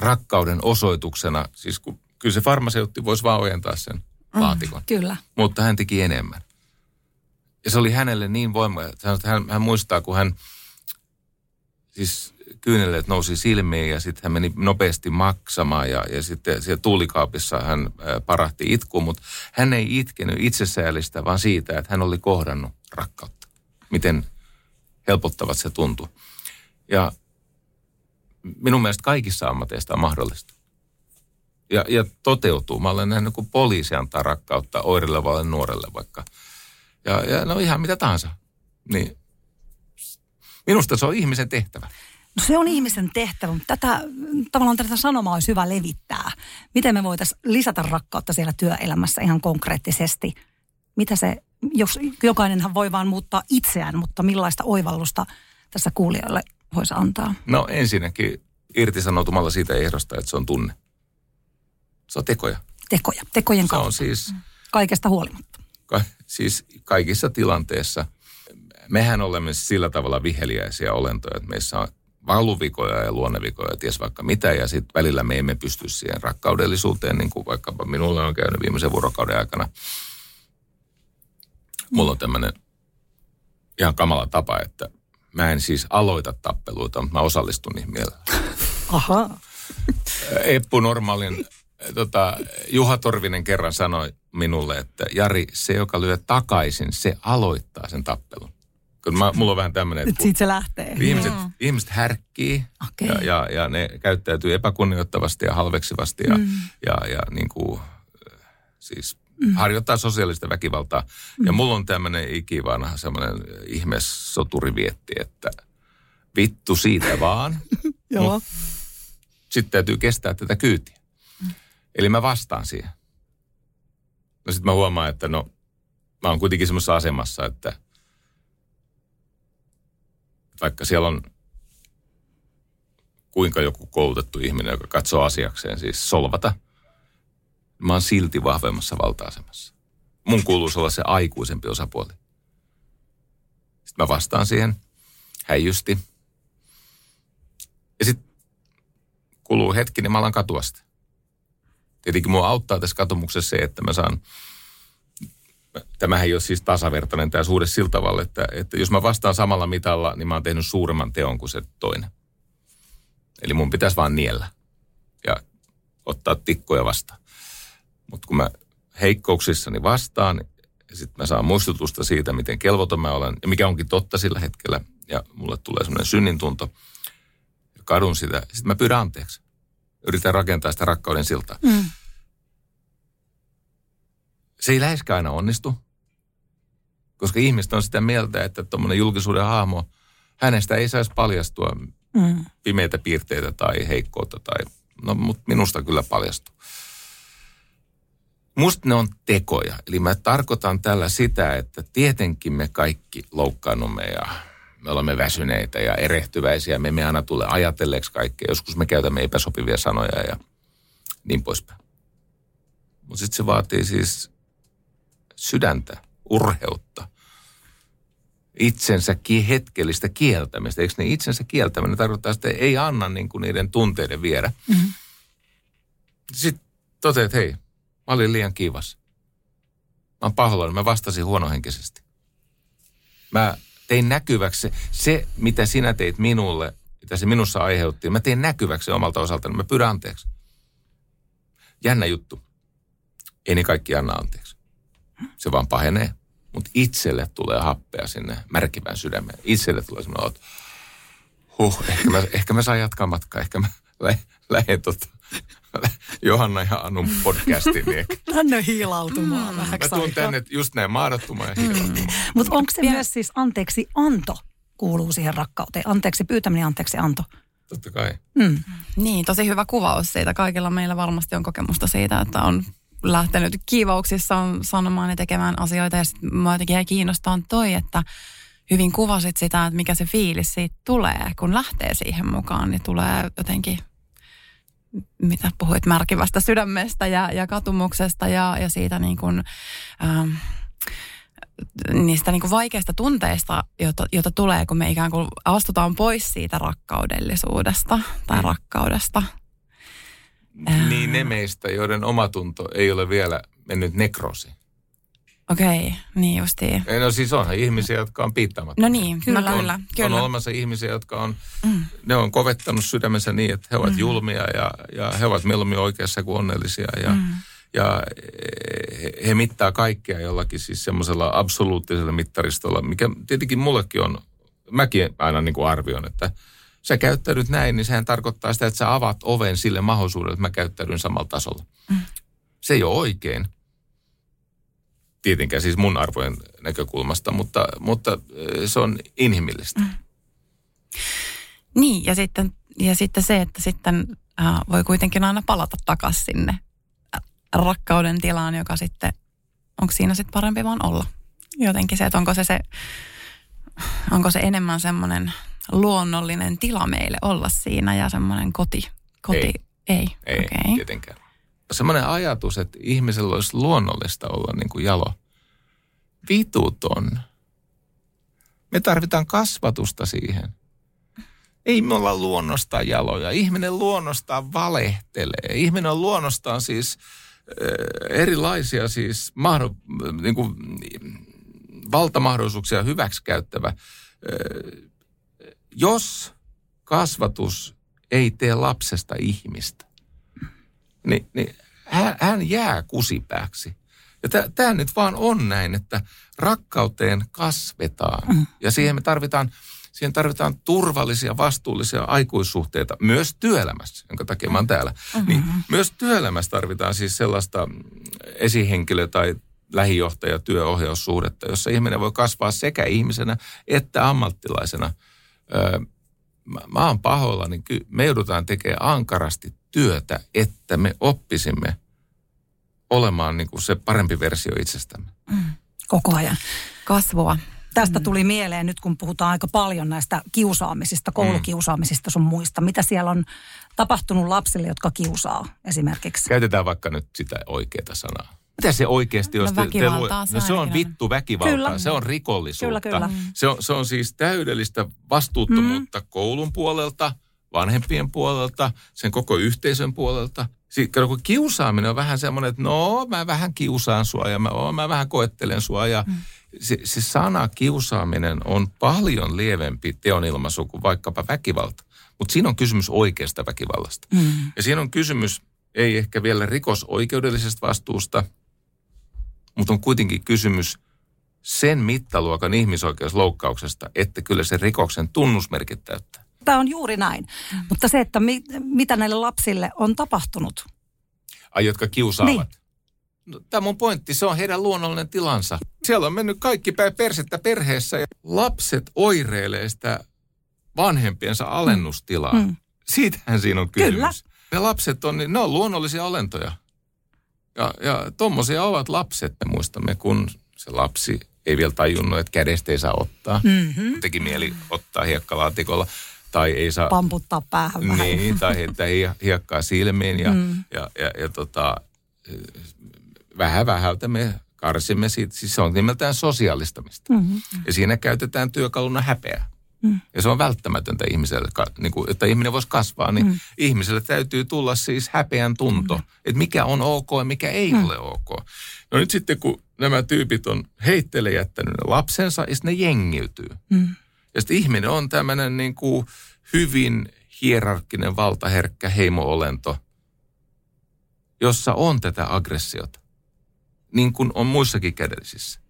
rakkauden osoituksena, siis kun, kyllä se farmaseutti voisi vaan ojentaa sen laatikon. Mm, kyllä. Mutta hän teki enemmän. Ja se oli hänelle niin voimakas. Hän, hän, hän muistaa, kun hän siis kyyneleet nousi silmiin ja sitten hän meni nopeasti maksamaan ja, ja sitten siellä tuulikaapissa hän parahti itkuun, mutta hän ei itkenyt itsesäälistä, vaan siitä, että hän oli kohdannut rakkautta. Miten helpottavat se tuntui. Ja minun mielestä kaikissa ammateista on mahdollista. Ja, ja toteutuu. Mä olen nähnyt, kun poliisi antaa rakkautta oireilevalle nuorelle vaikka. Ja, ja no ihan mitä tahansa. Niin minusta se on ihmisen tehtävä. No se on ihmisen tehtävä, mutta tätä, tavallaan tätä sanomaa olisi hyvä levittää. Miten me voitaisiin lisätä rakkautta siellä työelämässä ihan konkreettisesti? Mitä se, jos jokainenhan voi vaan muuttaa itseään, mutta millaista oivallusta tässä kuulijoille voisi antaa? No ensinnäkin irtisanoutumalla siitä ehdosta, että se on tunne. Se on tekoja. Tekoja, tekojen Se kautta. on siis, Kaikesta huolimatta. ka, siis kaikissa tilanteissa. Mehän olemme sillä tavalla viheliäisiä olentoja, että meissä on valuvikoja ja luonnevikoja ja ties vaikka mitä. Ja sitten välillä me emme pysty siihen rakkaudellisuuteen, niin kuin vaikkapa minulle on käynyt viimeisen vuorokauden aikana. Mulla on tämmöinen ihan kamala tapa, että mä en siis aloita tappeluita, mutta mä osallistun niihin mielellä. Ahaa. Eppu Normaalin tota, Juha Torvinen kerran sanoi minulle, että Jari, se joka lyö takaisin, se aloittaa sen tappelun. Kun mä, mulla on vähän tämmöinen, Nyt että siitä se lähtee. ihmiset, ihmiset härkkii Okei. ja, ja, ja ne käyttäytyy epäkunnioittavasti ja halveksivasti ja, mm. ja, ja niin kuin, siis mm. harjoittaa sosiaalista väkivaltaa. Mm. Ja mulla on tämmöinen ikivanha semmoinen ihmessoturi-vietti, että vittu siitä vaan. Joo. sitten täytyy kestää tätä kyytiä. Eli mä vastaan siihen. No sitten mä huomaan, että no, mä oon kuitenkin semmoisessa asemassa, että vaikka siellä on kuinka joku koulutettu ihminen, joka katsoo asiakseen siis solvata, mä oon silti vahvemmassa valta-asemassa. Mun kuuluisi olla se aikuisempi osapuoli. Sitten mä vastaan siihen häijysti. Ja sitten kuluu hetki, niin mä alan katua sitä. Tietenkin mua auttaa tässä katumuksessa se, että mä saan, tämähän ei ole siis tasavertainen tämä suhde sillä tavalla, että, että jos mä vastaan samalla mitalla, niin mä oon tehnyt suuremman teon kuin se toinen. Eli mun pitäisi vaan niellä ja ottaa tikkoja vastaan. Mutta kun mä heikkouksissani vastaan, ja sitten mä saan muistutusta siitä, miten kelvoton mä olen, ja mikä onkin totta sillä hetkellä, ja mulle tulee semmoinen synnintunto, ja kadun sitä, sitten mä pyydän anteeksi. Yritän rakentaa sitä rakkauden siltaa. Mm. Se ei läheskään aina onnistu, koska ihmiset on sitä mieltä, että tuommoinen julkisuuden hahmo, hänestä ei saisi paljastua Mm. pimeitä piirteitä tai heikkoutta tai, no mutta minusta kyllä paljastuu. Musta ne on tekoja. Eli mä tarkoitan tällä sitä, että tietenkin me kaikki loukkaannumme ja me olemme väsyneitä ja erehtyväisiä. Me emme aina tule ajatelleeksi kaikkea. Joskus me käytämme epäsopivia sanoja ja niin poispäin. Mutta sitten se vaatii siis sydäntä, urheutta, itsensä ki- hetkellistä kieltämistä. Eikö ne itsensä kieltäminen tarkoittaa, että ei anna niin kuin niiden tunteiden viedä. Mm-hmm. Sitten toteat, että hei, mä olin liian kivas. Mä oon pahoillani, mä vastasin huonohenkisesti. Mä tein näkyväksi se, mitä sinä teit minulle, mitä se minussa aiheutti. Mä tein näkyväksi omalta osaltani. Mä pyydän anteeksi. Jännä juttu. Ei niin kaikki anna anteeksi. Se vaan pahenee. Mutta itselle tulee happea sinne märkivään sydämeen. Itselle tulee semmoinen, että huh, ehkä mä, ehkä mä saan jatkaa matkaa. Ehkä mä lä- lähden tota, Johanna ja Anun podcastiin. Niin Tänne hiilautumaan mm. mä tuun tänne just näin maadottumaan ja hiilautumaan. Mutta onko se myös siis anteeksi anto kuuluu siihen rakkauteen? Anteeksi pyytäminen anteeksi anto. Totta kai. Mm. Niin, tosi hyvä kuvaus siitä. Kaikilla meillä varmasti on kokemusta siitä, että on lähtenyt kiivauksissaan sanomaan ja tekemään asioita. Ja sitten mua jotenkin jäi kiinnostaa toi, että hyvin kuvasit sitä, että mikä se fiilis siitä tulee, kun lähtee siihen mukaan. Niin tulee jotenkin, mitä puhuit, märkivästä sydämestä ja, ja katumuksesta ja, ja siitä niin kuin, ähm, niistä niin kuin vaikeista tunteista, jota, jota tulee, kun me ikään kuin astutaan pois siitä rakkaudellisuudesta tai Mm. rakkaudesta. Niin ne meistä, joiden omatunto ei ole vielä mennyt nekrosi. Okei, okay, niin justiin. Ei, no siis onhan ihmisiä, jotka on piittaamattomia. No niin, Kyllä. kyllä, on, kyllä. on kyllä. olemassa ihmisiä, jotka on, mm. ne on kovettanut sydämensä niin, että he ovat mm. julmia ja, ja he ovat mieluummin oikeassa kuin onnellisia. Ja, mm. ja he, he mittaa kaikkea jollakin siis semmoisella absoluuttisella mittaristolla, mikä tietenkin mullekin on, mäkin aina niin kuin arvioin, että sä käyttäydyt näin, niin sehän tarkoittaa sitä, että sä avaat oven sille mahdollisuudelle, että mä käyttäydyn samalla tasolla. Mm. Se ei ole oikein tietenkään siis mun arvojen näkökulmasta, mutta, mutta se on inhimillistä. Mm. Niin, ja sitten, ja sitten se, että sitten äh, voi kuitenkin aina palata takaisin sinne äh, rakkauden tilaan, joka sitten, onko siinä sitten parempi vaan olla? Jotenkin se, että onko se, se, onko se enemmän semmoinen luonnollinen tila meille olla siinä ja semmoinen koti. koti. Ei. Ei, Ei okay. tietenkään. Semmoinen ajatus, että ihmisellä olisi luonnollista olla niin kuin jalo. Vituton. Me tarvitaan kasvatusta siihen. Ei me olla luonnostaan jaloja. Ihminen luonnostaan valehtelee. Ihminen on luonnostaan siis äh, erilaisia siis mahdo, niin kuin, valtamahdollisuuksia hyväksikäyttävä. Äh, jos kasvatus ei tee lapsesta ihmistä, niin, niin hän, hän jää kusipääksi. Ja tämä nyt vaan on näin, että rakkauteen kasvetaan. Mm. Ja siihen me tarvitaan, siihen tarvitaan turvallisia, vastuullisia aikuissuhteita myös työelämässä, jonka takia mä oon täällä. Mm-hmm. Niin myös työelämässä tarvitaan siis sellaista esihenkilö- tai lähijohtaja työohjaussuhdetta, jossa ihminen voi kasvaa sekä ihmisenä että ammattilaisena. Öö, mä, mä oon pahoillani, niin me joudutaan tekemään ankarasti työtä, että me oppisimme olemaan niin kuin se parempi versio itsestämme. Mm. Koko ajan. Kasvua. Tästä tuli mieleen nyt, kun puhutaan aika paljon näistä kiusaamisista, koulukiusaamisista sun muista. Mitä siellä on tapahtunut lapsille, jotka kiusaa esimerkiksi? Käytetään vaikka nyt sitä oikeaa sanaa. Mitä se oikeasti on? No väkivaltaa no, se on vittu väkivaltaa. Kyllä. Se on rikollisuutta. Kyllä, kyllä. Se, on, se on siis täydellistä vastuuttomuutta mm. koulun puolelta, vanhempien puolelta, sen koko yhteisön puolelta. Sitten kun kiusaaminen on vähän semmoinen, että no mä vähän kiusaan sua ja mä, oh, mä vähän koettelen sua. Ja mm. se, se sana kiusaaminen on paljon lievempi teonilmaisu kuin vaikkapa väkivalta. Mutta siinä on kysymys oikeasta väkivallasta. Mm. Ja siinä on kysymys ei ehkä vielä rikosoikeudellisesta vastuusta, mutta on kuitenkin kysymys sen mittaluokan ihmisoikeusloukkauksesta, että kyllä se rikoksen tunnusmerkit täyttää. Tämä on juuri näin. Mm. Mutta se, että mi, mitä näille lapsille on tapahtunut. Ai, jotka kiusaavat? Niin. No, tämä mun pointti, se on heidän luonnollinen tilansa. Siellä on mennyt kaikki päin persettä perheessä ja lapset oireilee sitä vanhempiensa alennustilaa. Mm. Siitähän siinä on kysymys. Kyllä. Ne lapset on, ne on luonnollisia olentoja. Ja, ja tommosia ovat lapset. Me muistamme, kun se lapsi ei vielä tajunnut, että kädestä ei saa ottaa. Mm-hmm. Teki mieli ottaa hiekkalaatikolla. Tai ei saa... Pamputtaa päähän vähän. Niin, tai heittää hiekkaa silmiin. Ja, mm. ja, ja, ja tota, vähän vähältä me karsimme siitä. Siis se on nimeltään sosiaalistamista. Mm-hmm. Ja siinä käytetään työkaluna häpeää. Mm. Ja se on välttämätöntä ihmiselle, niin kuin, että ihminen voisi kasvaa, niin mm. ihmiselle täytyy tulla siis häpeän tunto, mm. että mikä on ok ja mikä ei mm. ole ok. No nyt sitten kun nämä tyypit on heittele jättänyt ne lapsensa ja sitten ne jengiytyy. Mm. Ja sitten ihminen on tämmöinen niin kuin hyvin hierarkkinen, valtaherkkä heimoolento, jossa on tätä aggressiota, niin kuin on muissakin kädellisissä.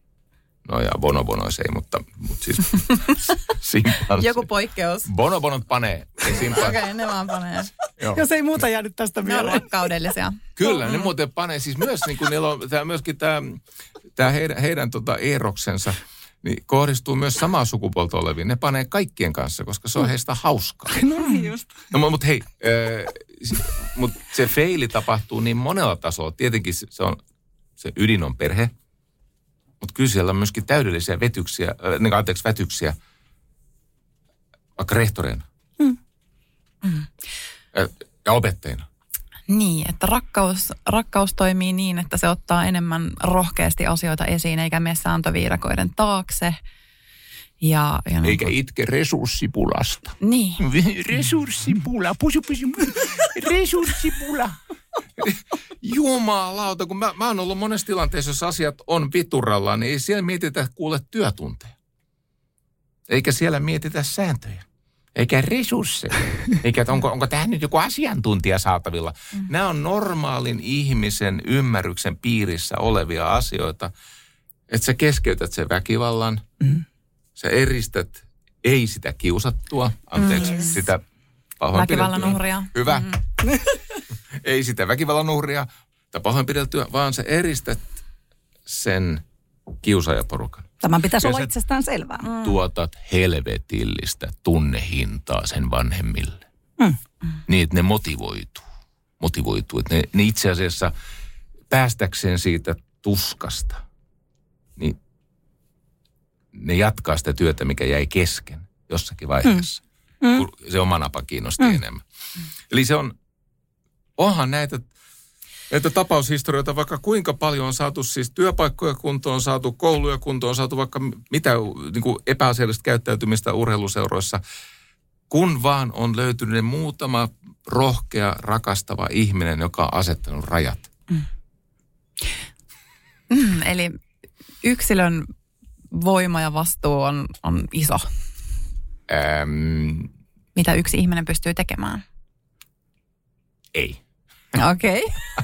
No ja bonobonois ei, mutta, mutta siis simpanssi. Joku poikkeus. Bonobonot panee, ei Okei, okay, ne vaan panee. Joo. Jos ei muuta jäänyt tästä ne on rakkaudellisia. Kyllä, ne muuten panee. Siis myös niin kuin niillä on tämä, myöskin tämä, tämä heidän, heidän tota eroksensa, niin kohdistuu myös samaa sukupuolta oleviin. Ne panee kaikkien kanssa, koska se on heistä hauskaa. No niin just. No mutta hei, äh, mutta se feili tapahtuu niin monella tasolla. Tietenkin se on, se ydin on perhe, mutta kyllä siellä on myöskin täydellisiä vetyksiä, äh, niin anteeksi, vätyksiä, vaikka rehtoreina. Mm. Mm. Ja opettajina. Niin, että rakkaus, rakkaus toimii niin, että se ottaa enemmän rohkeasti asioita esiin, eikä mene sääntöviirakoiden taakse. Ja, ja no, Eikä itke resurssipulasta. Niin. Resurssipula, pusu, pusu, resurssipula. Jumalauta, kun mä, mä oon ollut monessa tilanteessa, jos asiat on vituralla, niin ei siellä mietitä kuule työtunteja. Eikä siellä mietitä sääntöjä. Eikä resursseja. Eikä, että onko, onko tähän nyt joku asiantuntija saatavilla. Mm. Nämä on normaalin ihmisen ymmärryksen piirissä olevia asioita. Että sä keskeytät sen väkivallan. Mm. Sä eristät ei sitä kiusattua, anteeksi, mm. sitä Väkivallan uhria. Hyvä. Mm. ei sitä väkivallan uhria tai pahoinpideltyä, vaan sä eristät sen kiusaajaporukan. Tämän pitäisi ja olla itsestään selvää. Mm. Tuotat helvetillistä tunnehintaa sen vanhemmille. Mm. Niin, että ne motivoituu. Motivoituu. Että ne, ne itse asiassa päästäkseen siitä tuskasta, niin ne jatkaa sitä työtä, mikä jäi kesken jossakin vaiheessa. Mm. Mm. Se oma napa kiinnosti mm. enemmän. Eli se on, onhan näitä että tapaushistorioita vaikka kuinka paljon on saatu siis työpaikkoja kuntoon, on saatu kouluja kuntoon, on saatu vaikka mitä niin kuin epäasiallista käyttäytymistä urheiluseuroissa, kun vaan on löytynyt muutama rohkea, rakastava ihminen, joka on asettanut rajat. Mm. Mm, eli yksilön voima ja vastuu on, on iso. Ähm, Mitä yksi ihminen pystyy tekemään? Ei. Okei. Okay.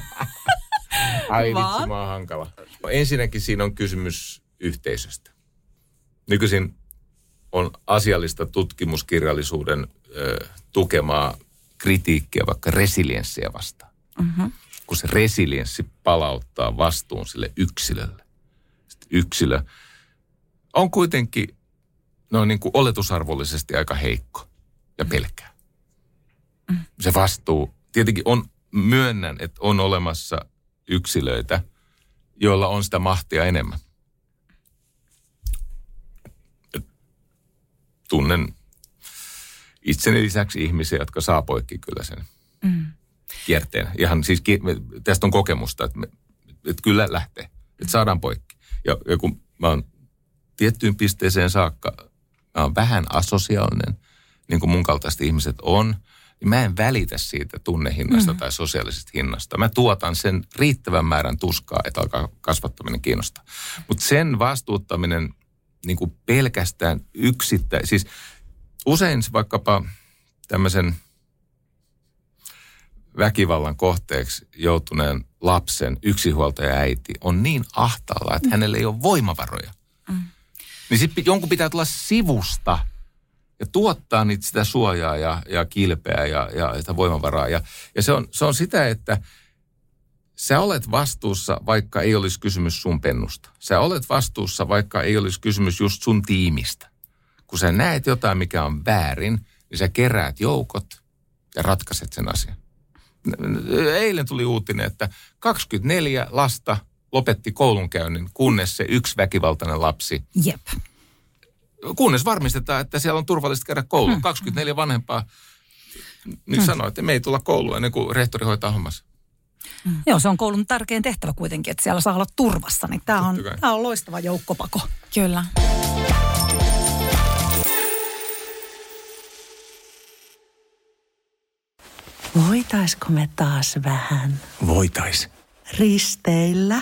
Ai vitsi, mä oon hankala. Ensinnäkin siinä on kysymys yhteisöstä. Nykyisin on asiallista tutkimuskirjallisuuden ö, tukemaa kritiikkiä vaikka resilienssiä vastaan. Mm-hmm. Kun se resilienssi palauttaa vastuun sille yksilölle. Sitten yksilö on kuitenkin no niin kuin oletusarvollisesti aika heikko ja pelkää. Mm. Se vastuu, tietenkin on myönnän, että on olemassa yksilöitä, joilla on sitä mahtia enemmän. Tunnen itseni lisäksi ihmisiä, jotka saa poikki kyllä sen mm. kierteen. Ihan siis tästä on kokemusta, että, me, että kyllä lähtee, että saadaan poikki. Ja, ja kun mä oon tiettyyn pisteeseen saakka, mä oon vähän asosiaalinen, niin kuin mun kaltaiset ihmiset on – mä en välitä siitä tunnehinnasta mm. tai sosiaalisesta hinnasta. Mä tuotan sen riittävän määrän tuskaa, että alkaa kasvattaminen kiinnostaa. Mutta sen vastuuttaminen niin kuin pelkästään yksittäin, siis usein vaikkapa tämmöisen väkivallan kohteeksi joutuneen lapsen yksihuoltaja äiti on niin ahtaalla, että mm. hänellä ei ole voimavaroja. Mm. Niin sitten jonkun pitää tulla sivusta – ja tuottaa niitä sitä suojaa ja, ja kilpeä ja, ja sitä voimavaraa. Ja, ja se, on, se on sitä, että sä olet vastuussa, vaikka ei olisi kysymys sun pennusta. Sä olet vastuussa, vaikka ei olisi kysymys just sun tiimistä. Kun sä näet jotain, mikä on väärin, niin sä keräät joukot ja ratkaiset sen asian. Eilen tuli uutinen, että 24 lasta lopetti koulunkäynnin, kunnes se yksi väkivaltainen lapsi Jep kunnes varmistetaan, että siellä on turvallista käydä kouluun. Hmm. 24 vanhempaa nyt hmm. sanoo, että me ei tulla kouluun ennen kuin rehtori hoitaa hommassa. Hmm. Joo, se on koulun tärkein tehtävä kuitenkin, että siellä saa olla turvassa. Niin tämä on, tämä on loistava joukkopako. Kyllä. Voitaisko me taas vähän? Voitais. Risteillä?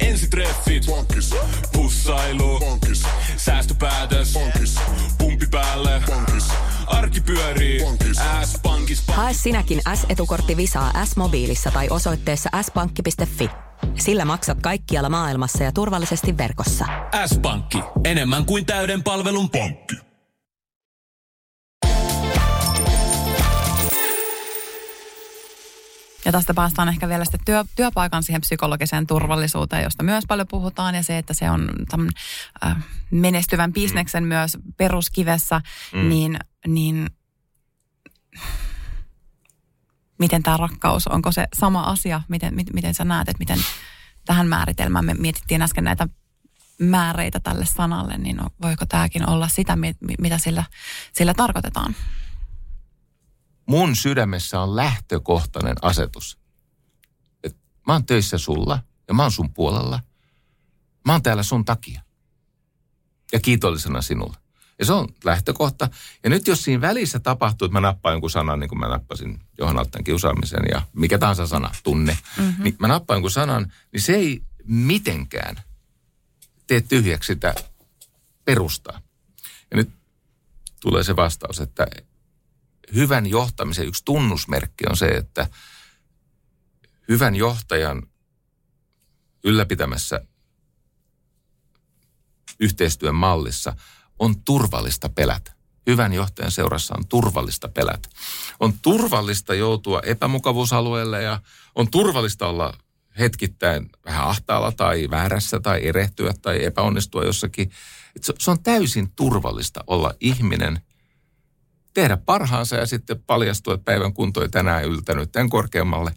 Ensitreffit. Bonkis. Pussailu. Bonkis. Säästöpäätös. Bonkis. Pumpi päälle. Bonkis. Arki pyörii. S-pankis. Hae sinäkin S-etukortti Visaa S-mobiilissa tai osoitteessa s-pankki.fi. Sillä maksat kaikkialla maailmassa ja turvallisesti verkossa. S-pankki. Enemmän kuin täyden palvelun pankki. Ja tästä päästään ehkä vielä sitten työ, työpaikan siihen psykologiseen turvallisuuteen, josta myös paljon puhutaan. Ja se, että se on tämän, äh, menestyvän bisneksen mm. myös peruskivessä, mm. niin, niin miten tämä rakkaus, onko se sama asia, miten, miten, miten sä näet, että miten tähän määritelmään, me mietittiin äsken näitä määreitä tälle sanalle, niin voiko tämäkin olla sitä, mitä sillä, sillä tarkoitetaan? Mun sydämessä on lähtökohtainen asetus. Et mä oon töissä sulla ja mä oon sun puolella. Mä oon täällä sun takia. Ja kiitollisena sinulle. Ja se on lähtökohta. Ja nyt jos siinä välissä tapahtuu, että mä nappaan jonkun sanan, niin kuin mä nappasin Johan Altten kiusaamisen ja mikä tahansa sana, tunne, mm-hmm. niin mä nappaan jonkun sanan, niin se ei mitenkään tee tyhjäksi sitä perustaa. Ja nyt tulee se vastaus, että hyvän johtamisen yksi tunnusmerkki on se, että hyvän johtajan ylläpitämässä yhteistyön mallissa on turvallista pelätä. Hyvän johtajan seurassa on turvallista pelätä. On turvallista joutua epämukavuusalueelle ja on turvallista olla hetkittäin vähän ahtaalla tai väärässä tai erehtyä tai epäonnistua jossakin. Se on täysin turvallista olla ihminen, tehdä parhaansa ja sitten paljastua, että päivän kunto ei tänään yltänyt tämän korkeammalle.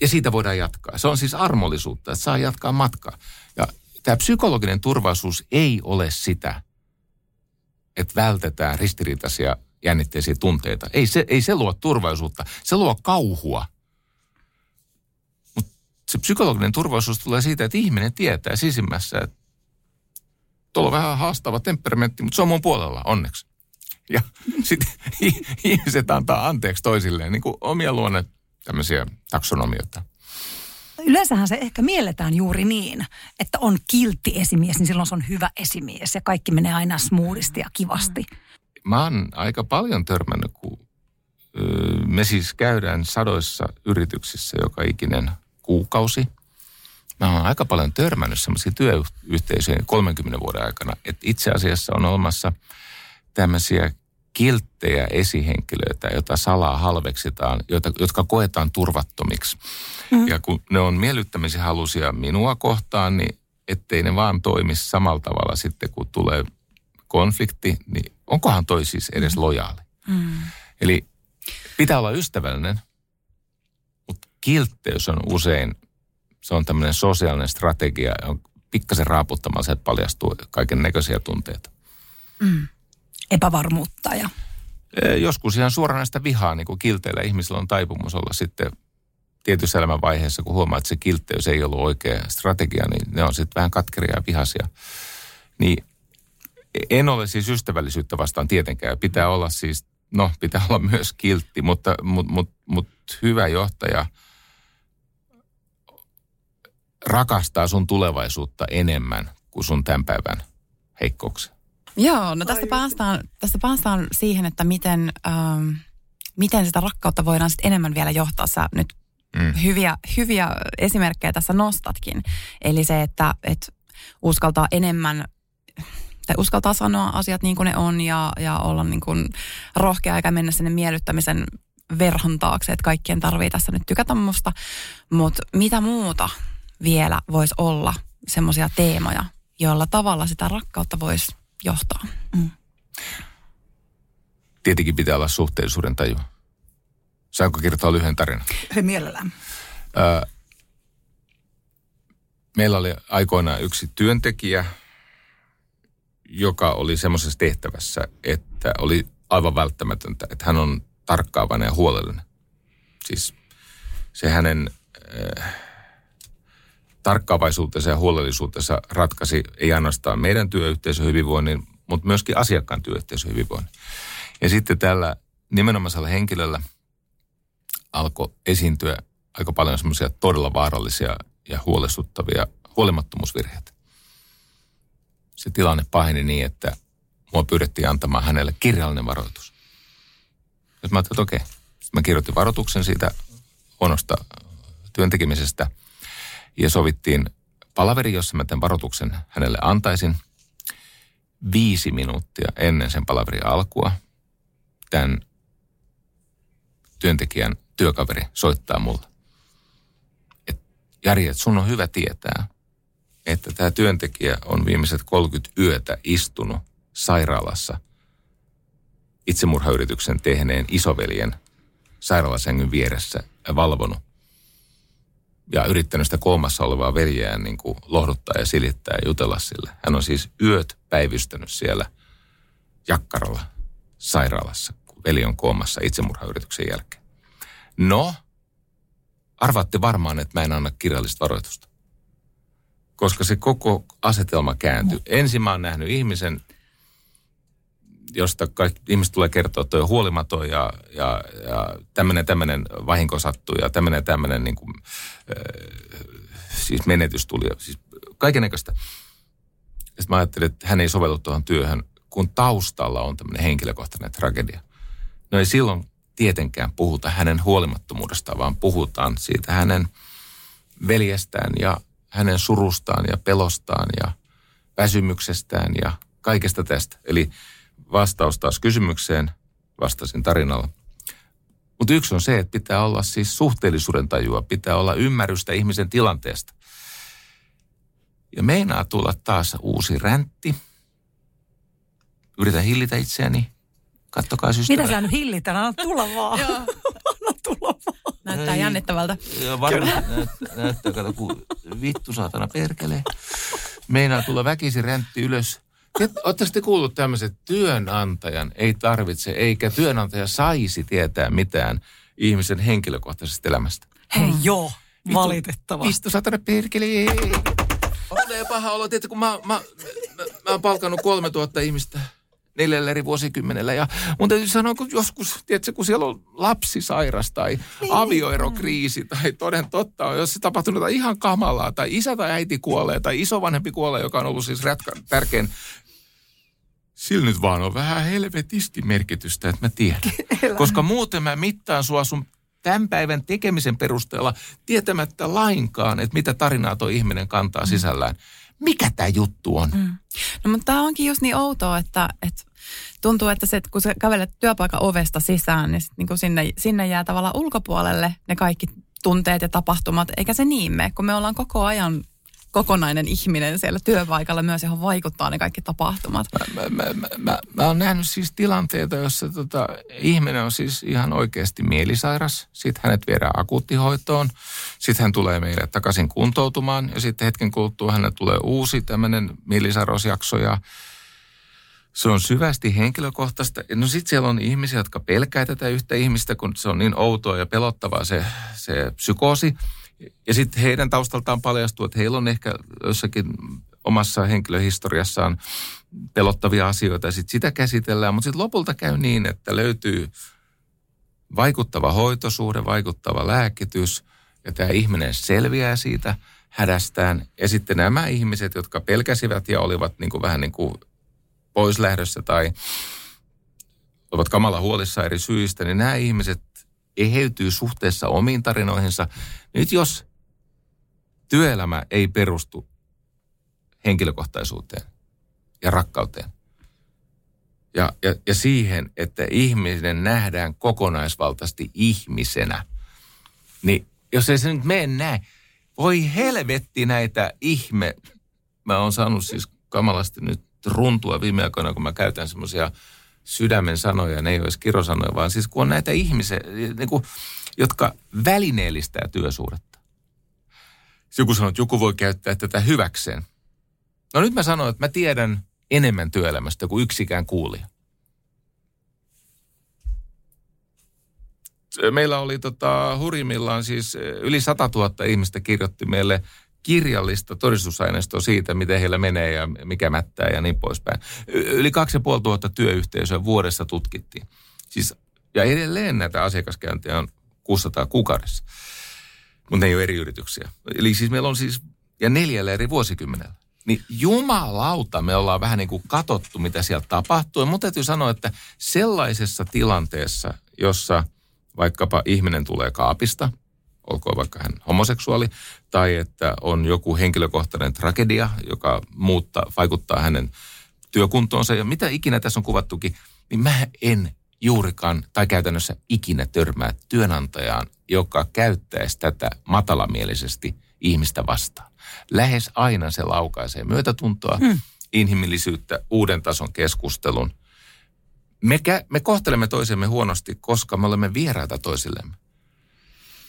Ja siitä voidaan jatkaa. Se on siis armollisuutta, että saa jatkaa matkaa. Ja tämä psykologinen turvallisuus ei ole sitä, että vältetään ristiriitaisia jännitteisiä tunteita. Ei se, ei se luo turvallisuutta, se luo kauhua. Mutta se psykologinen turvallisuus tulee siitä, että ihminen tietää sisimmässä, että tuolla on vähän haastava temperamentti, mutta se on mun puolella, onneksi. Ja sitten ihmiset antaa anteeksi toisilleen, niin kuin omia luonne tämmöisiä taksonomioita yleensähän se ehkä mielletään juuri niin, että on kiltti esimies, niin silloin se on hyvä esimies ja kaikki menee aina smoothisti ja kivasti. Mä oon aika paljon törmännyt, kun me siis käydään sadoissa yrityksissä joka ikinen kuukausi. Mä oon aika paljon törmännyt semmoisia työyhteisöjä 30 vuoden aikana, että itse asiassa on olemassa tämmöisiä kilttejä esihenkilöitä, joita salaa halveksitaan, joita, jotka koetaan turvattomiksi. Mm. Ja kun ne on miellyttämisen halusia minua kohtaan, niin ettei ne vaan toimisi samalla tavalla sitten, kun tulee konflikti, niin onkohan toi siis edes mm. lojaali? Mm. Eli pitää olla ystävällinen, mutta kiltteys on usein, se on tämmöinen sosiaalinen strategia, on pikkasen raaputtamalla se, että paljastuu kaiken näköisiä tunteita. Mm epävarmuutta. Ja... Joskus ihan suoranaista vihaa, niin kuin kilteillä ihmisillä on taipumus olla sitten tietyssä elämän vaiheessa, kun huomaa, että se kiltteys ei ollut oikea strategia, niin ne on sitten vähän katkeria ja vihaisia. Niin en ole siis ystävällisyyttä vastaan tietenkään. Pitää olla siis, no pitää olla myös kiltti, mutta mut, mut, mut hyvä johtaja rakastaa sun tulevaisuutta enemmän kuin sun tämän päivän heikkouksia. Joo, no tästä päästään, tästä päästään siihen, että miten, ähm, miten sitä rakkautta voidaan sitten enemmän vielä johtaa. Sä nyt mm. hyviä, hyviä esimerkkejä tässä nostatkin. Eli se, että et uskaltaa enemmän tai uskaltaa sanoa asiat niin kuin ne on ja, ja olla niin kuin rohkea eikä mennä sinne miellyttämisen verhon taakse, että kaikkien tarvii tässä nyt tykätä musta. Mutta mitä muuta vielä voisi olla semmoisia teemoja, joilla tavalla sitä rakkautta voisi johtaa. Mm. Tietenkin pitää olla suhteellisuuden taju. Saanko kertoa lyhyen tarinan? He mielellään. Öö, meillä oli aikoinaan yksi työntekijä, joka oli semmoisessa tehtävässä, että oli aivan välttämätöntä, että hän on tarkkaavainen ja huolellinen. Siis se hänen äh, tarkkaavaisuutensa ja huolellisuutensa ratkaisi ei ainoastaan meidän työyhteisön hyvinvoinnin, mutta myöskin asiakkaan työyhteisön hyvinvoinnin. Ja sitten tällä nimenomaisella henkilöllä alkoi esiintyä aika paljon semmoisia todella vaarallisia ja huolestuttavia huolimattomuusvirheitä. Se tilanne paheni niin, että mua pyydettiin antamaan hänelle kirjallinen varoitus. Sitten mä ajattelin, että okei. Sitten mä kirjoitin varoituksen siitä huonosta työntekemisestä – ja sovittiin palaveri, jossa mä tämän varoituksen hänelle antaisin. Viisi minuuttia ennen sen palaverin alkua tämän työntekijän työkaveri soittaa mulle. Et, Jari, että sun on hyvä tietää, että tämä työntekijä on viimeiset 30 yötä istunut sairaalassa itsemurhayrityksen tehneen isoveljen sairaalasängyn vieressä valvonut. Ja yrittänyt sitä koomassa olevaa veljeään niin kuin lohduttaa ja silittää ja jutella sille. Hän on siis yöt päivystänyt siellä Jakkaralla sairaalassa, kun veli on koomassa itsemurhayrityksen jälkeen. No, arvaatte varmaan, että mä en anna kirjallista varoitusta. Koska se koko asetelma kääntyy. Ensin mä oon nähnyt ihmisen, josta kaikki ihmiset tulee kertoa, että on huolimaton ja, ja, ja tämmöinen tämmöinen vahinko sattuu ja tämmöinen tämmöinen niin kuin, äh, siis menetys tuli. Siis kaikenlaista. Sitten mä ajattelin, että hän ei sovellu tuohon työhön, kun taustalla on tämmöinen henkilökohtainen tragedia. No ei silloin tietenkään puhuta hänen huolimattomuudestaan, vaan puhutaan siitä hänen veljestään ja hänen surustaan ja pelostaan ja väsymyksestään ja kaikesta tästä. Eli vastaus taas kysymykseen, vastasin tarinalla. Mutta yksi on se, että pitää olla siis suhteellisuuden tajua, pitää olla ymmärrystä ihmisen tilanteesta. Ja meinaa tulla taas uusi räntti. Yritän hillitä itseäni. Kattokaa systeemi. Mitä sä nyt hillitän? Anna tulla vaan. Anna tulla vaan. Näyttää jännittävältä. Joo, varmaan näyttää, näyttää, kato, kun vittu saatana perkele. Meinaa tulla väkisin räntti ylös. Oletteko te kuullut tämmöiset, työnantajan ei tarvitse, eikä työnantaja saisi tietää mitään ihmisen henkilökohtaisesta elämästä. Hei joo, valitettava. Vittu saatana perkele. Tulee paha olo, tiedätkö, kun mä, mä, mä, mä oon palkannut 3000 ihmistä neljällä eri vuosikymmenellä. Ja mun täytyy sanoa, kun joskus, tiedätkö, kun siellä on lapsi sairas tai niin. avioerokriisi tai toden totta on, jos se tapahtunut jotain ihan kamalaa tai isä tai äiti kuolee tai isovanhempi kuolee, joka on ollut siis rätkä, tärkein sillä nyt vaan on vähän helvetisti merkitystä, että mä tiedän. Koska muuten mä mittaan sua sun tämän päivän tekemisen perusteella tietämättä lainkaan, että mitä tarinaa tuo ihminen kantaa sisällään. Mikä tämä juttu on? Mm. No mutta tämä onkin just niin outoa, että, että tuntuu, että se, että kun sä kävelet työpaikan ovesta sisään, niin, sit, niin kuin sinne, sinne jää tavallaan ulkopuolelle ne kaikki tunteet ja tapahtumat, eikä se niin mene, kun me ollaan koko ajan kokonainen ihminen siellä työpaikalla myös, johon vaikuttaa ne kaikki tapahtumat. Mä, mä, mä, mä, mä, mä oon nähnyt siis tilanteita, jossa tota, ihminen on siis ihan oikeasti mielisairas. Sitten hänet viedään akuuttihoitoon. Sitten hän tulee meille takaisin kuntoutumaan ja sitten hetken kuluttua hänelle tulee uusi tämmöinen mielisairausjakso ja se on syvästi henkilökohtaista. No sitten siellä on ihmisiä, jotka pelkää tätä yhtä ihmistä, kun se on niin outoa ja pelottavaa se, se psykoosi. Ja sitten heidän taustaltaan paljastuu, että heillä on ehkä jossakin omassa henkilöhistoriassaan pelottavia asioita ja sitten sitä käsitellään. Mutta sitten lopulta käy niin, että löytyy vaikuttava hoitosuhde, vaikuttava lääkitys ja tämä ihminen selviää siitä hädästään. Ja sitten nämä ihmiset, jotka pelkäsivät ja olivat niin kuin vähän niin kuin pois lähdössä tai ovat kamala huolissa eri syistä, niin nämä ihmiset eheytyy suhteessa omiin tarinoihinsa. Nyt jos työelämä ei perustu henkilökohtaisuuteen ja rakkauteen ja, ja, ja siihen, että ihminen nähdään kokonaisvaltaisesti ihmisenä, niin jos ei se nyt mene näin, voi helvetti näitä ihme. Mä oon saanut siis kamalasti nyt runtua viime aikoina, kun mä käytän semmoisia sydämen sanoja, ne ei olisi kirosanoja, vaan siis kun on näitä ihmisiä, niin kuin, jotka välineellistää työsuhdetta. Joku sanoo, että joku voi käyttää tätä hyväkseen. No nyt mä sanon, että mä tiedän enemmän työelämästä kuin yksikään kuulija. Meillä oli tota, hurimmillaan siis yli 100 000 ihmistä kirjoitti meille kirjallista todistusaineistoa siitä, miten heillä menee ja mikä mättää ja niin poispäin. Yli 2500 työyhteisöä vuodessa tutkittiin. Siis, ja edelleen näitä asiakaskäyntejä on 600 kuukaudessa. Mutta ne ei ole eri yrityksiä. Eli siis meillä on siis, ja neljällä eri vuosikymmenellä. Niin jumalauta, me ollaan vähän niin kuin katottu, mitä siellä tapahtuu. Ja täytyy sanoa, että sellaisessa tilanteessa, jossa vaikkapa ihminen tulee kaapista – olkoon vaikka hän homoseksuaali, tai että on joku henkilökohtainen tragedia, joka muuttaa, vaikuttaa hänen työkuntoonsa ja mitä ikinä tässä on kuvattukin, niin mä en juurikaan tai käytännössä ikinä törmää työnantajaan, joka käyttäisi tätä matalamielisesti ihmistä vastaan. Lähes aina se laukaisee myötätuntoa, hmm. inhimillisyyttä, uuden tason keskustelun. Me, kä- me kohtelemme toisemme huonosti, koska me olemme vieraita toisillemme.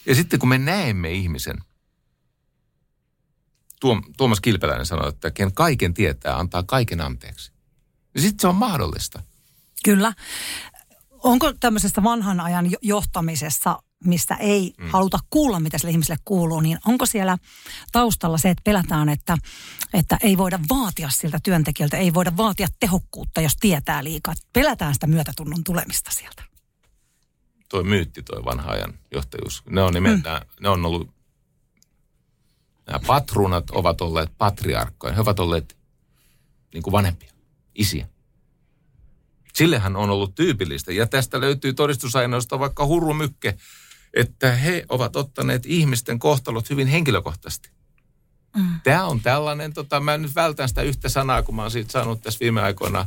Ja sitten kun me näemme ihmisen, Tuom, Tuomas Kilpeläinen sanoi, että ken kaiken tietää, antaa kaiken anteeksi. Ja sitten se on mahdollista. Kyllä. Onko tämmöisessä vanhan ajan jo- johtamisessa, mistä ei mm. haluta kuulla, mitä sille ihmiselle kuuluu, niin onko siellä taustalla se, että pelätään, että, että ei voida vaatia siltä työntekijältä, ei voida vaatia tehokkuutta, jos tietää liikaa. Pelätään sitä myötätunnon tulemista sieltä. Toi myytti, toi vanha ajan johtajuus. Ne on, nimeltään, mm. ne on ollut, nämä patruunat ovat olleet patriarkkoja. He ovat olleet niin kuin vanhempia, isiä. Sillehän on ollut tyypillistä. Ja tästä löytyy todistusaineistosta vaikka hurrumykke, että he ovat ottaneet ihmisten kohtalot hyvin henkilökohtaisesti. Mm. Tämä on tällainen, tota, mä nyt vältän sitä yhtä sanaa, kun mä oon siitä saanut tässä viime aikoina.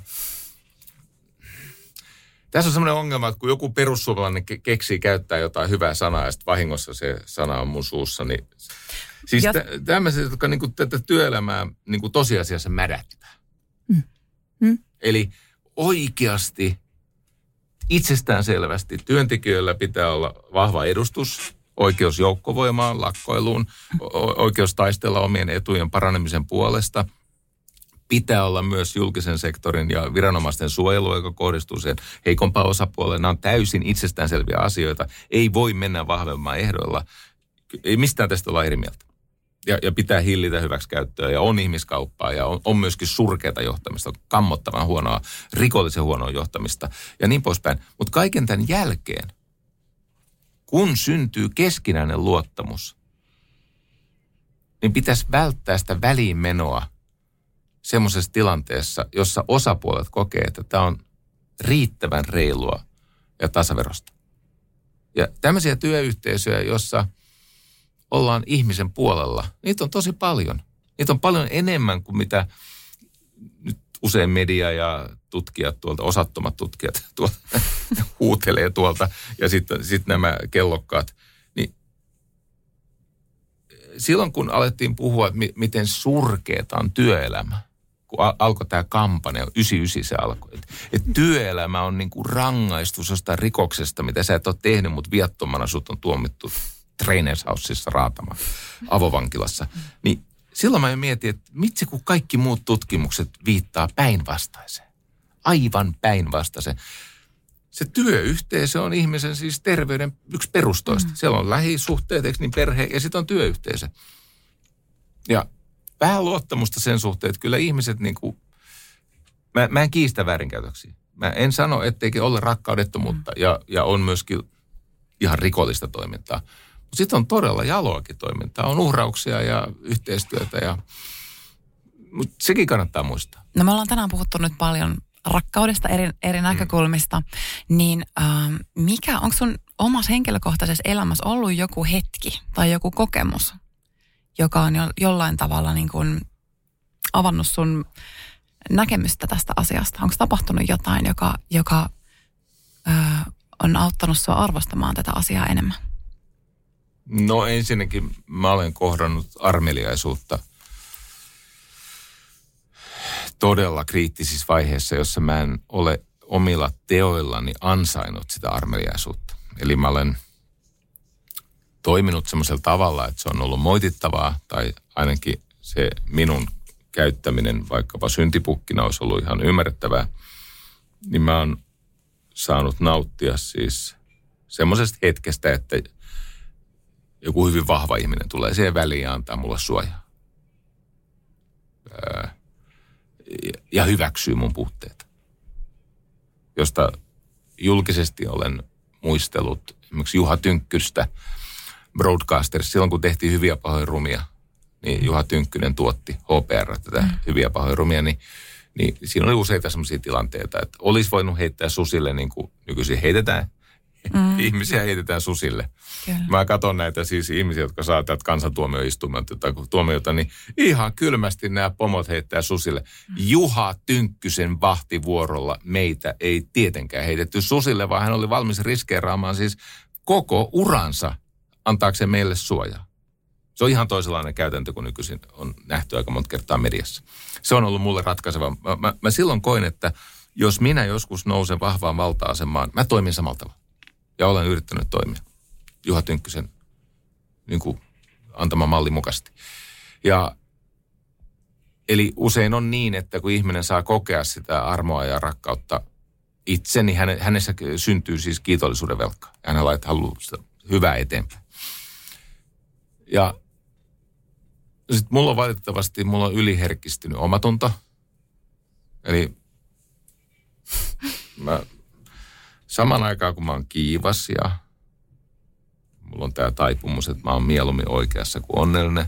Tässä on semmoinen ongelma, että kun joku perussuomalainen ke- keksii käyttää jotain hyvää sanaa ja sitten vahingossa se sana on mun suussa, niin siis Ja- tä- tämmöiset, jotka niinku tätä työelämää niinku tosiasiassa mädättää. Mm. Mm. Eli oikeasti itsestään selvästi työntekijöillä pitää olla vahva edustus, oikeus joukkovoimaan, lakkoiluun, o- oikeus taistella omien etujen paranemisen puolesta. Pitää olla myös julkisen sektorin ja viranomaisten suojelu, joka kohdistuu sen heikompaan osapuolelle. Nämä on täysin itsestäänselviä asioita. Ei voi mennä vahvemman ehdoilla. Ei mistään tästä olla eri mieltä. Ja, ja pitää hillitä hyväksikäyttöä ja on ihmiskauppaa ja on, on myöskin surkeata johtamista, kammottavan huonoa, rikollisen huonoa johtamista ja niin poispäin. Mutta kaiken tämän jälkeen, kun syntyy keskinäinen luottamus, niin pitäisi välttää sitä väliinmenoa semmoisessa tilanteessa, jossa osapuolet kokee, että tämä on riittävän reilua ja tasaverosta. Ja tämmöisiä työyhteisöjä, jossa ollaan ihmisen puolella, niitä on tosi paljon. Niitä on paljon enemmän kuin mitä nyt usein media ja tutkijat tuolta, osattomat tutkijat tuolta huutelee tuolta ja sitten sit nämä kellokkaat. Niin silloin kun alettiin puhua, miten surkeeta on työelämä, kun al- alkoi tämä kampanja, 99 se alkoi, että et työelämä on niinku rangaistus jostain rikoksesta, mitä sä et ole tehnyt, mutta viattomana sut on tuomittu Trainers Houseissa raatamaan avovankilassa. Niin silloin mä jo mietin, että mitsi kun kaikki muut tutkimukset viittaa päinvastaiseen. Aivan päinvastaiseen. Se työyhteisö on ihmisen siis terveyden yksi perustoista. Mm. Siellä on lähisuhteet, eikö niin perhe ja sitten on työyhteisö. Ja vähän luottamusta sen suhteen, että kyllä ihmiset niin kuin, mä, mä en kiistä väärinkäytöksiä. Mä en sano, etteikö ole rakkaudettomuutta ja, ja on myöskin ihan rikollista toimintaa. Mutta sitten on todella jaloakin toimintaa. On uhrauksia ja yhteistyötä. Ja... Mutta sekin kannattaa muistaa. No me ollaan tänään puhuttu nyt paljon rakkaudesta eri, eri näkökulmista, niin ähm, mikä, onko sun omassa henkilökohtaisessa elämässä ollut joku hetki tai joku kokemus, joka on jo, jollain tavalla niin kuin avannut sun näkemystä tästä asiasta? Onko tapahtunut jotain, joka, joka ö, on auttanut sua arvostamaan tätä asiaa enemmän? No ensinnäkin mä olen kohdannut armeliaisuutta todella kriittisissä vaiheissa, jossa mä en ole omilla teoillani ansainnut sitä armeliaisuutta. Eli mä olen toiminut semmoisella tavalla, että se on ollut moitittavaa tai ainakin se minun käyttäminen vaikkapa syntipukkina olisi ollut ihan ymmärrettävää, niin mä oon saanut nauttia siis semmoisesta hetkestä, että joku hyvin vahva ihminen tulee siihen väliin ja antaa mulle suojaa. Ja hyväksyy mun puutteet. Josta julkisesti olen muistellut esimerkiksi Juha Tynkkystä Broadcasters. Silloin kun tehtiin hyviä pahoja rumia, niin Juha Tynkkynen tuotti HPR tätä mm. hyviä pahoja rumia, niin, niin siinä oli useita sellaisia tilanteita, että olisi voinut heittää susille niin kuin nykyisin heitetään mm. ihmisiä heitetään susille. Kyllä. Mä katson näitä siis ihmisiä, jotka saa täältä kansantuomioistuimelta tai tuomiota, niin ihan kylmästi nämä pomot heittää susille. Mm. Juha Tynkkysen vahtivuorolla meitä ei tietenkään heitetty susille, vaan hän oli valmis riskeeraamaan siis koko uransa antaakseen meille suojaa. Se on ihan toisenlainen käytäntö kuin nykyisin on nähty aika monta kertaa mediassa. Se on ollut mulle ratkaiseva. Mä, mä, mä silloin koin, että, jos minä joskus nousen vahvaan valta-asemaan, mä toimin samalla tavalla. Ja olen yrittänyt toimia Juha Tynkkysen niin kuin, antama malli mukaisesti. Ja eli usein on niin, että kun ihminen saa kokea sitä armoa ja rakkautta itse, niin häne, hänessä syntyy siis kiitollisuuden velka. Hänellä haluaa sitä hyvää eteenpäin. Ja sitten mulla on valitettavasti, mulla on yliherkistynyt omatunto. Eli mä, saman aikaan kun mä oon kiivas ja mulla on tämä taipumus, että mä oon mieluummin oikeassa kuin onnellinen.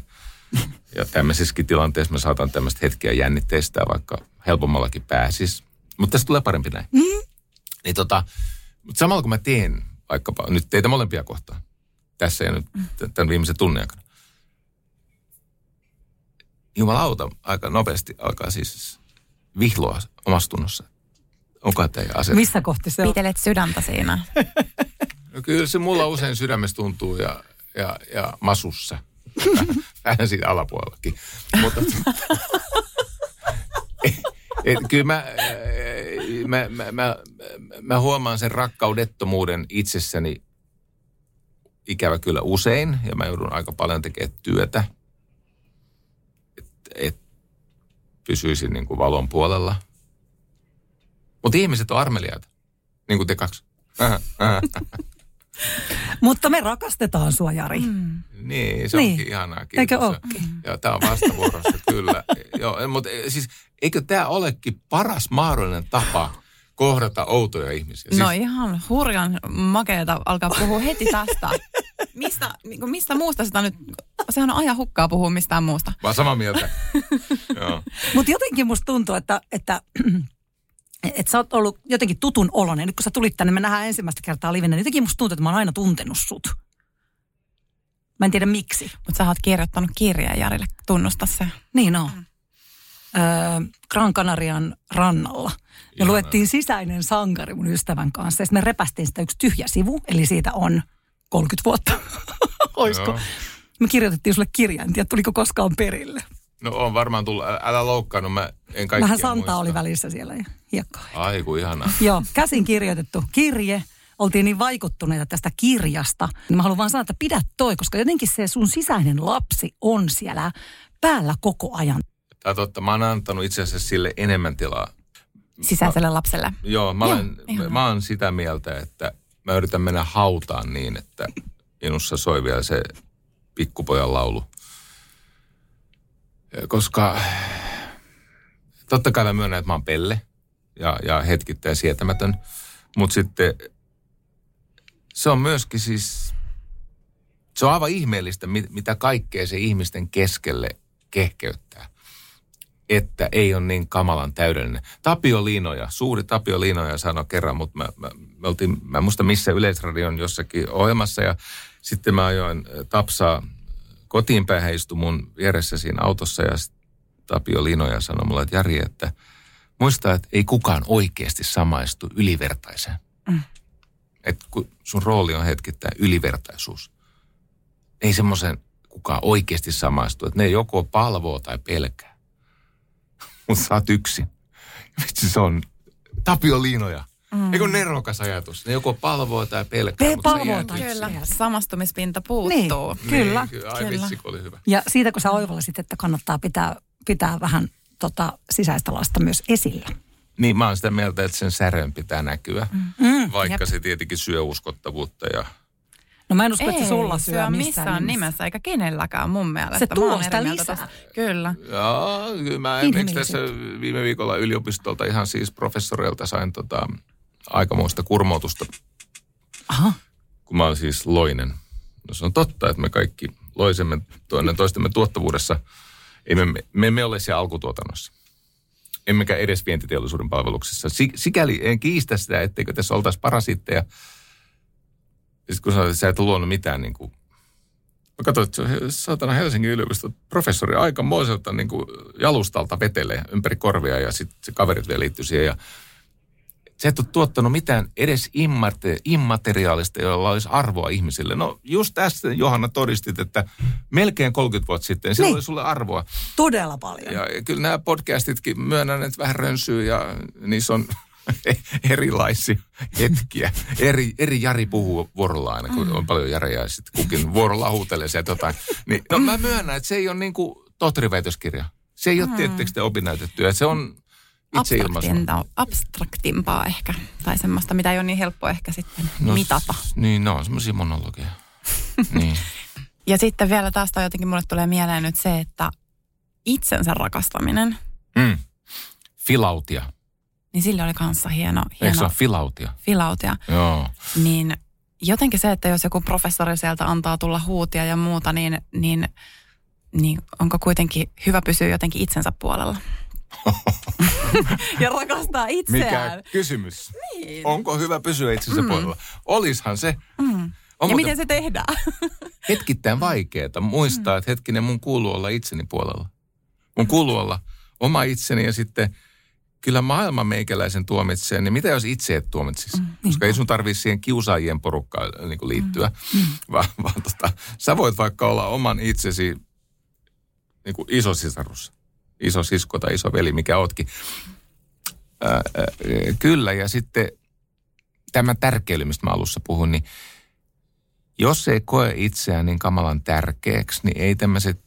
Ja tämmöisessäkin tilanteessa mä saatan tämmöistä hetkeä jännitteistä, vaikka helpommallakin pääsis. Mutta tässä tulee parempi näin. Mm. Niin tota, mutta samalla kun mä teen vaikkapa nyt teitä molempia kohtaan, tässä ja nyt tämän viimeisen tunnin aikana, jumalauta aika nopeasti alkaa siis vihloa omassa tunnossa. Onko tämä asia? Missä kohti se on? Pitelet sydäntä siinä. No kyllä se mulla usein sydämessä tuntuu ja, ja, ja masussa. Vähän siitä alapuolellakin. Mutta et, et, kyllä mä, mä, mä, mä, mä huomaan sen rakkaudettomuuden itsessäni ikävä kyllä usein. Ja mä joudun aika paljon tekemään työtä, että et pysyisin niin kuin valon puolella. Mutta ihmiset on armeliaita, niin kuin te kaksi. Mutta me rakastetaan sua, Jari. Mm. Niin, se Niin. onkin ihanaa. Kiitos. Eikö ookin? Joo, tämä on vastavuorossa, kyllä. Joo, mutta siis eikö tämä olekin paras mahdollinen tapa kohdata outoja ihmisiä? Siis, No ihan hurjan makeeta alkaa puhua heti tästä. Mistä, niin mistä muusta sitä nyt, sehän on ajan hukkaa puhua mistään muusta. Vaan samaa mieltä. Joo. Mutta jotenkin musta tuntuu, että, että, että sä oot ollut jotenkin tutun oloinen. Nyt kun sä tulit tänne, me nähdään ensimmäistä kertaa livenä, niin jotenkin musta tuntuu, että mä oon aina tuntenut sut. Mä en tiedä miksi. Mutta sä oot kirjoittanut kirjeen Jarille, tunnusta se. Niin on. Öö, Gran Canarian rannalla. Me Ihanaa. luettiin sisäinen sankari mun ystävän kanssa. Ja me repästiin sitä yksi tyhjä sivu, eli siitä on 30 vuotta. Oisko? Joo. Me kirjoitettiin sulle kirja, en tiedä tuliko koskaan perille. No on varmaan tullut, älä, loukkaannut, mä en kaikkia Vähän Santa muista. oli välissä siellä ja hiekkaa. Ai kun ihanaa. Joo, käsin kirjoitettu kirje. Oltiin niin vaikuttuneita tästä kirjasta. Niin mä haluan vaan sanoa, että pidä toi, koska jotenkin se sun sisäinen lapsi on siellä päällä koko ajan. On totta, mä oon antanut itse asiassa sille enemmän tilaa. Sisäiselle lapselle. Joo, mä, Joo, olen, ihanaa. mä oon sitä mieltä, että mä yritän mennä hautaan niin, että minussa soi vielä se pikkupojan laulu. Koska totta kai mä myönnän, että mä oon pelle ja, ja hetkittäin sietämätön, mutta sitten se on myöskin siis, se on aivan ihmeellistä, mit- mitä kaikkea se ihmisten keskelle kehkeyttää että ei ole niin kamalan täydellinen. Tapio Liinoja, suuri Tapio Liinoja sanoi kerran, mutta mä, mä, me oltiin, mä en muista missä Yleisradion jossakin ohjelmassa ja sitten mä ajoin äh, Tapsaa kotiin päin, hän istui mun vieressä siinä autossa ja Tapio Liinoja sanoi mulle, että Jari, että muista, että ei kukaan oikeasti samaistu ylivertaiseen. Mm. Että kun sun rooli on hetkittäin ylivertaisuus. Ei semmoisen kukaan oikeasti samaistu, että ne joko palvoo tai pelkää mutta sä oot yksin. Vitsi, se on Tapio Liinoja. Mm. Eikö nerokas ajatus? Ne joko palvoo tai pelkää, Pe- palvoo tai-. Kyllä, samastumispinta puuttuu. Niin. Kyllä. Niin, kyllä. Ai Kyllä. vitsi, oli hyvä. Ja siitä kun sä oivallasit, että kannattaa pitää, pitää vähän tota, sisäistä lasta myös esillä. Niin, mä oon sitä mieltä, että sen särön pitää näkyä. Mm. Vaikka Jep. se tietenkin syö uskottavuutta ja No mä en usko, että se Ei sulla syö syö missään, missään nimessä, eikä kenelläkään mun mielestä. Se tuo sitä lisää. tosta. Kyllä. Joo, kyllä mä esimerkiksi tässä viime viikolla yliopistolta ihan siis professoreilta sain tota, aikamoista kurmotusta, Aha. kun mä oon siis loinen. No se on totta, että me kaikki loisemme toinen toistemme tuottavuudessa. Ei me, me emme ole siellä alkutuotannossa. Emmekä edes vientiteollisuuden palveluksessa. Si- Sikäli en kiistä sitä, etteikö tässä oltaisi parasiitteja. Sitten kun sanoit, että sä et ole luonut mitään niin kuin Mä katsoin, että se saatana Helsingin yliopiston professori aikamoiselta niin kuin jalustalta vetelee ympäri korvia ja sitten se kaverit vielä liittyy siihen. Ja sä et ole tuottanut mitään edes immate, immateriaalista, jolla olisi arvoa ihmisille. No just tässä Johanna todistit, että melkein 30 vuotta sitten sillä Niin. oli sulle arvoa. Todella paljon. Ja kyllä nämä podcastitkin myönnän, että vähän rönsyy ja niissä on erilaisia hetkiä. Eri, eri Jari puhuu vuorolla aina, kun on paljon Jareja ja sitten kukin vuorolla huutelee sieltä jotain. Niin, no mä myönnän, että se ei ole niin kuin tohtoriväitöskirja. Se ei ole tietysti te opinnäytettyä. Se on itse ilmaisu. Abstraktimpaa ehkä. Tai semmoista, mitä ei ole niin helppo ehkä sitten No, mitata. s- Niin, ne on semmoisia monologeja. niin. Ja sitten vielä tästä jotenkin mulle tulee mieleen nyt se, että itsensä rakastaminen, Mm. Filautia. Niin sille oli kanssa hieno, Eikö se hieno ole filautia? filautia. Joo. Niin jotenkin se, että jos joku professori sieltä antaa tulla huutia ja muuta, niin, niin, niin onko kuitenkin hyvä pysyä jotenkin itsensä puolella? ja rakastaa itseään. Mikä kysymys? Niin. Onko hyvä pysyä itsensä mm. puolella? Olishan se. Mm. On Ja muuten miten se tehdään? hetkittäin vaikeaa muistaa, että hetkinen, mun kuuluu olla itseni puolella. Mun kuuluu olla oma itseni ja sitten kyllä maailma meikäläisen tuomitsee, niin mitä jos itse et tuomitsisi? Mm, Koska ei sun tarvitse siihen kiusaajien porukkaan niin kuin liittyä, mm. vaan, vaan tota, sä voit vaikka olla oman itsesi niin kuin iso sisarus, iso sisko tai iso veli, mikä ootkin. Ää, ää, kyllä, ja sitten tämä tärkeily, mistä mä alussa puhun, niin jos ei koe itseään niin kamalan tärkeäksi, niin ei tämmöiset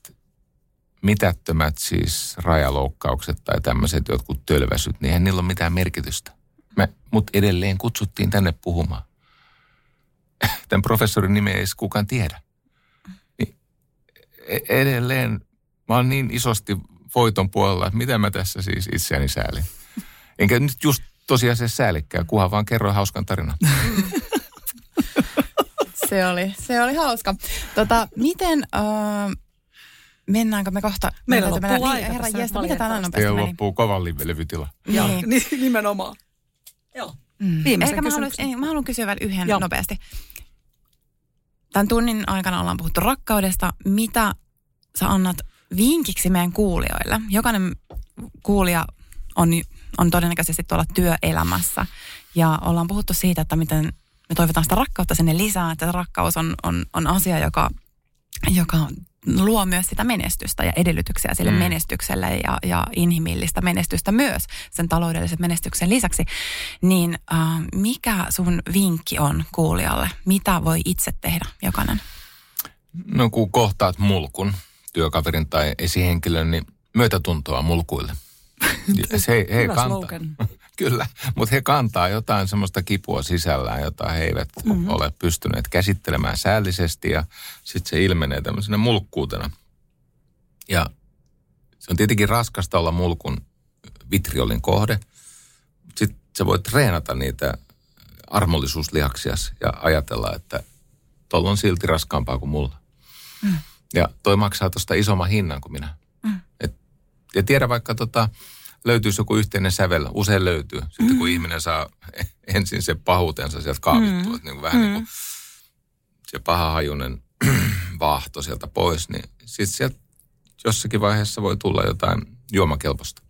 mitättömät siis rajaloukkaukset tai tämmöiset jotkut tölväsyt, niin eihän niillä ole mitään merkitystä. Me, mut edelleen kutsuttiin tänne puhumaan. Tämän professorin nimeä ei edes kukaan tiedä. Niin e- edelleen mä oon niin isosti voiton puolella, että mitä mä tässä siis itseäni säälin. Enkä nyt just tosiasiassa säälikkää, kunhan vaan kerroin hauskan tarinan. Se oli, se oli hauska. Tota, miten, äh, mennäänkö me kohta? Meillä loppuu mennä- aika Herra tässä jästä, mitä. Teillä nopeasti meni? loppuu kovan levytila. Joo, Niin. niin, nimenomaan. Joo. Mm. Viimeisen Ehkä mä haluan, ei, mä haluan kysyä vielä yhden Joo. nopeasti. Tämän tunnin aikana ollaan puhuttu rakkaudesta. Mitä sä annat vinkiksi meidän kuulijoille? Jokainen kuulija on, on todennäköisesti tuolla työelämässä. Ja ollaan puhuttu siitä, että miten me toivotaan sitä rakkautta sinne lisää. Että rakkaus on, on, on asia, joka, joka luo myös sitä menestystä ja edellytyksiä sille Mm. menestykselle ja, ja inhimillistä menestystä myös sen taloudellisen menestyksen lisäksi. Niin äh, mikä sun vinkki on kuulijalle? Mitä voi itse tehdä jokainen? No kun kohtaat mulkun, työkaverin tai esihenkilön, niin myötätuntoa mulkuille. Se, he Hyvä kantaa, slogan. Kyllä, mutta he kantaa jotain semmoista kipua sisällään, jota he eivät mm-hmm. ole pystyneet käsittelemään säällisesti ja sitten se ilmenee tämmöisenä mulkkuutena. Ja se on tietenkin raskasta olla mulkun vitriolin kohde, sitten sä voit treenata niitä armollisuuslihaksias ja ajatella, että tuolla on silti raskaampaa kuin mulla. Mm. Ja toi maksaa tuosta isomman hinnan kuin minä. Mm. Et, ja tiedä vaikka tota, löytyisi joku yhteinen sävel, usein löytyy. Sitten mm. kun ihminen saa ensin se pahuutensa sieltä kaavittua, mm. niin vähän mm. niin kuin se pahahajunen vaahto sieltä pois, niin sitten sieltä jossakin vaiheessa voi tulla jotain juomakelpoista.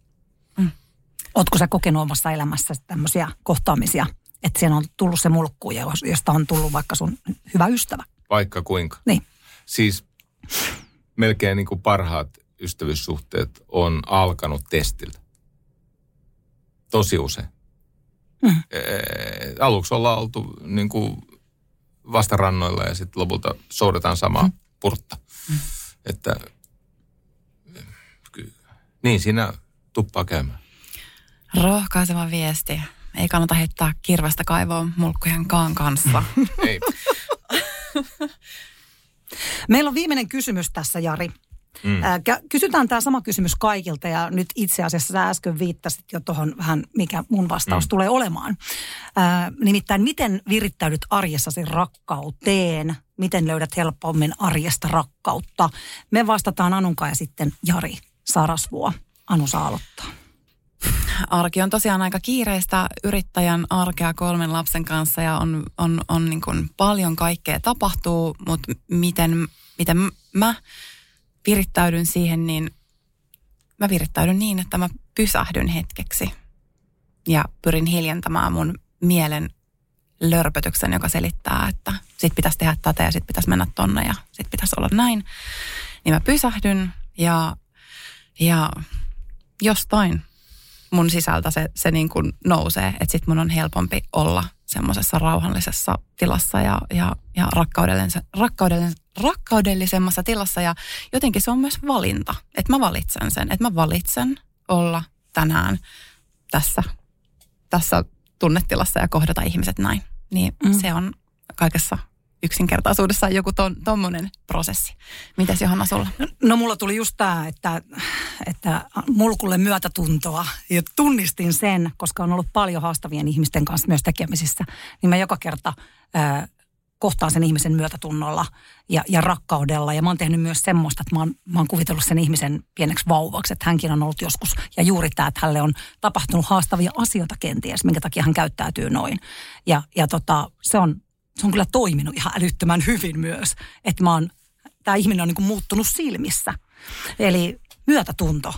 Ootko sä kokenut omassa elämässä tämmöisiä kohtaamisia, että siinä on tullut se mulkku, josta on tullut vaikka sun hyvä ystävä? Vaikka kuinka. Niin. Siis melkein niin kuin parhaat ystävyyssuhteet on alkanut testiltä. Tosi usein. Mm. Aluksi ollaan oltu niin kuin vastarannoilla ja sitten lopulta soudetaan samaa Mm. purtta. Että ky- niin siinä tuppaa käymään. Rohkaiseva viesti. Ei kannata heittää kirvestä kaivoon mulkkujen kaan kanssa. Ei. Meillä on viimeinen kysymys tässä, Jari. Mm. Kysytään tämä sama kysymys kaikilta ja nyt itse asiassa sä äsken viittasit jo tuohon vähän, mikä mun vastaus mm. tulee olemaan. Ää, nimittäin, miten virittäydyt arjessasi rakkauteen? Miten löydät helpommin arjesta rakkautta? Me vastataan Anunka ja sitten Jari Sarasvuo. Anu saa aloittaa. Arki on tosiaan aika kiireistä yrittäjän arkea kolmen lapsen kanssa ja on, on, on niin kuin paljon kaikkea tapahtuu, mutta miten, miten mä virittäydyn siihen, niin mä virittäydyn niin, että mä pysähdyn hetkeksi ja pyrin hiljentämään mun mielen lörpötyksen, joka selittää, että sit pitäisi tehdä tätä ja sit pitäisi mennä tonne ja sit pitäisi olla näin. Niin mä pysähdyn ja, ja jostain mun sisältä se, se niin kuin nousee, että sit mun on helpompi olla semmoisessa rauhallisessa tilassa ja, ja, ja rakkaudellisen, rakkaudellisen, rakkaudellisemmassa tilassa ja jotenkin se on myös valinta, että mä valitsen sen, että mä valitsen olla tänään tässä, tässä tunnetilassa ja kohdata ihmiset näin. Niin mm. se on kaikessa yksinkertaisuudessaan joku ton, tommonen prosessi. Mitäs Johanna sulla? No, no mulla tuli just tämä, että, että mulkulle myötätuntoa. Ja tunnistin sen, koska on ollut paljon haastavien ihmisten kanssa myös tekemisissä. Niin mä joka kerta äh, kohtaan sen ihmisen myötätunnolla ja, ja rakkaudella. Ja mä oon tehnyt myös semmoista, että mä oon, mä oon kuvitellut sen ihmisen pieneksi vauvaksi, että hänkin on ollut joskus. Ja juuri tämä, että hänelle on tapahtunut haastavia asioita kenties, minkä takia hän käyttäytyy noin. Ja, ja tota, se on se on kyllä toiminut ihan älyttömän hyvin myös. Että mä oon, tämä ihminen on niin kuin muuttunut silmissä. Eli myötätunto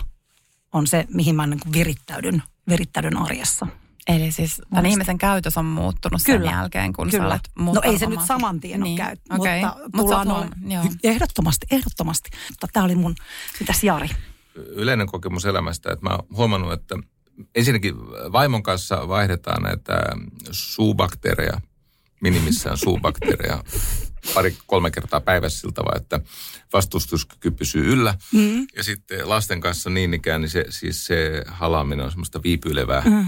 on se, mihin mä niin kuin virittäydyn, virittäydyn arjessa. Eli siis tämän Musta. ihmisen käytös on muuttunut kyllä, sen jälkeen, kun kyllä. sä olet No ei se nyt saman tien niin. ole käyt, okay. mutta tullaan Mut on, ehdottomasti, ehdottomasti. Mutta tämä oli mun, mitäs Jari? Yleinen kokemus elämästä, että mä oon huomannut, että ensinnäkin vaimon kanssa vaihdetaan näitä suubakteereja minimissään suubakteereja pari-kolme kertaa päivässä siltä vaan, että vastustuskyky pysyy yllä. Mm. Ja sitten lasten kanssa niin ikään, niin se, siis se halaaminen on semmoista viipyilevää, mm.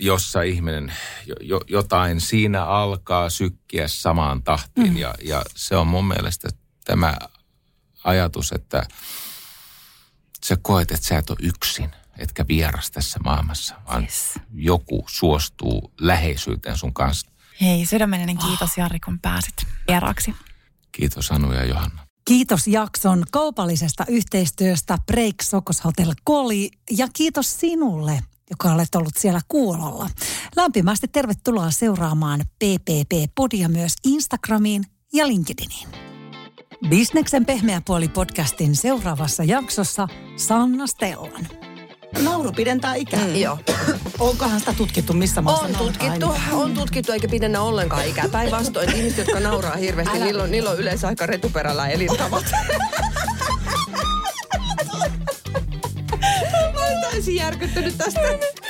Jossa ihminen, jo, jotain siinä alkaa sykkiä samaan tahtiin. Mm. Ja, ja se on mun mielestä tämä ajatus, että sä koet, että sä et ole yksin etkä vieras tässä maailmassa, vaan yes. joku suostuu läheisyyteen sun kanssa. Hei, sydämellinen kiitos Jari, kun pääsit vieraaksi. Kiitos Anu ja Johanna. Kiitos jakson kaupallisesta yhteistyöstä Break Sokos Hotel Koli ja kiitos sinulle, joka olet ollut siellä kuulolla. Lämpimästi tervetuloa seuraamaan PPP-podia myös Instagramiin ja LinkedIniin. Bisneksen pehmeä puoli podcastin seuraavassa jaksossa Sanna Stellan. Nauru pidentää ikää. Mm. Joo. Onkohan sitä tutkittu missä maassa? On tutkittu, on tutkittu eikä pidennä ollenkaan ikää. Päinvastoin ihmiset, jotka nauraa hirveästi, niillä on, niillä on yleensä aika retuperällä elintavat. Täysin järkyttynyt tästä.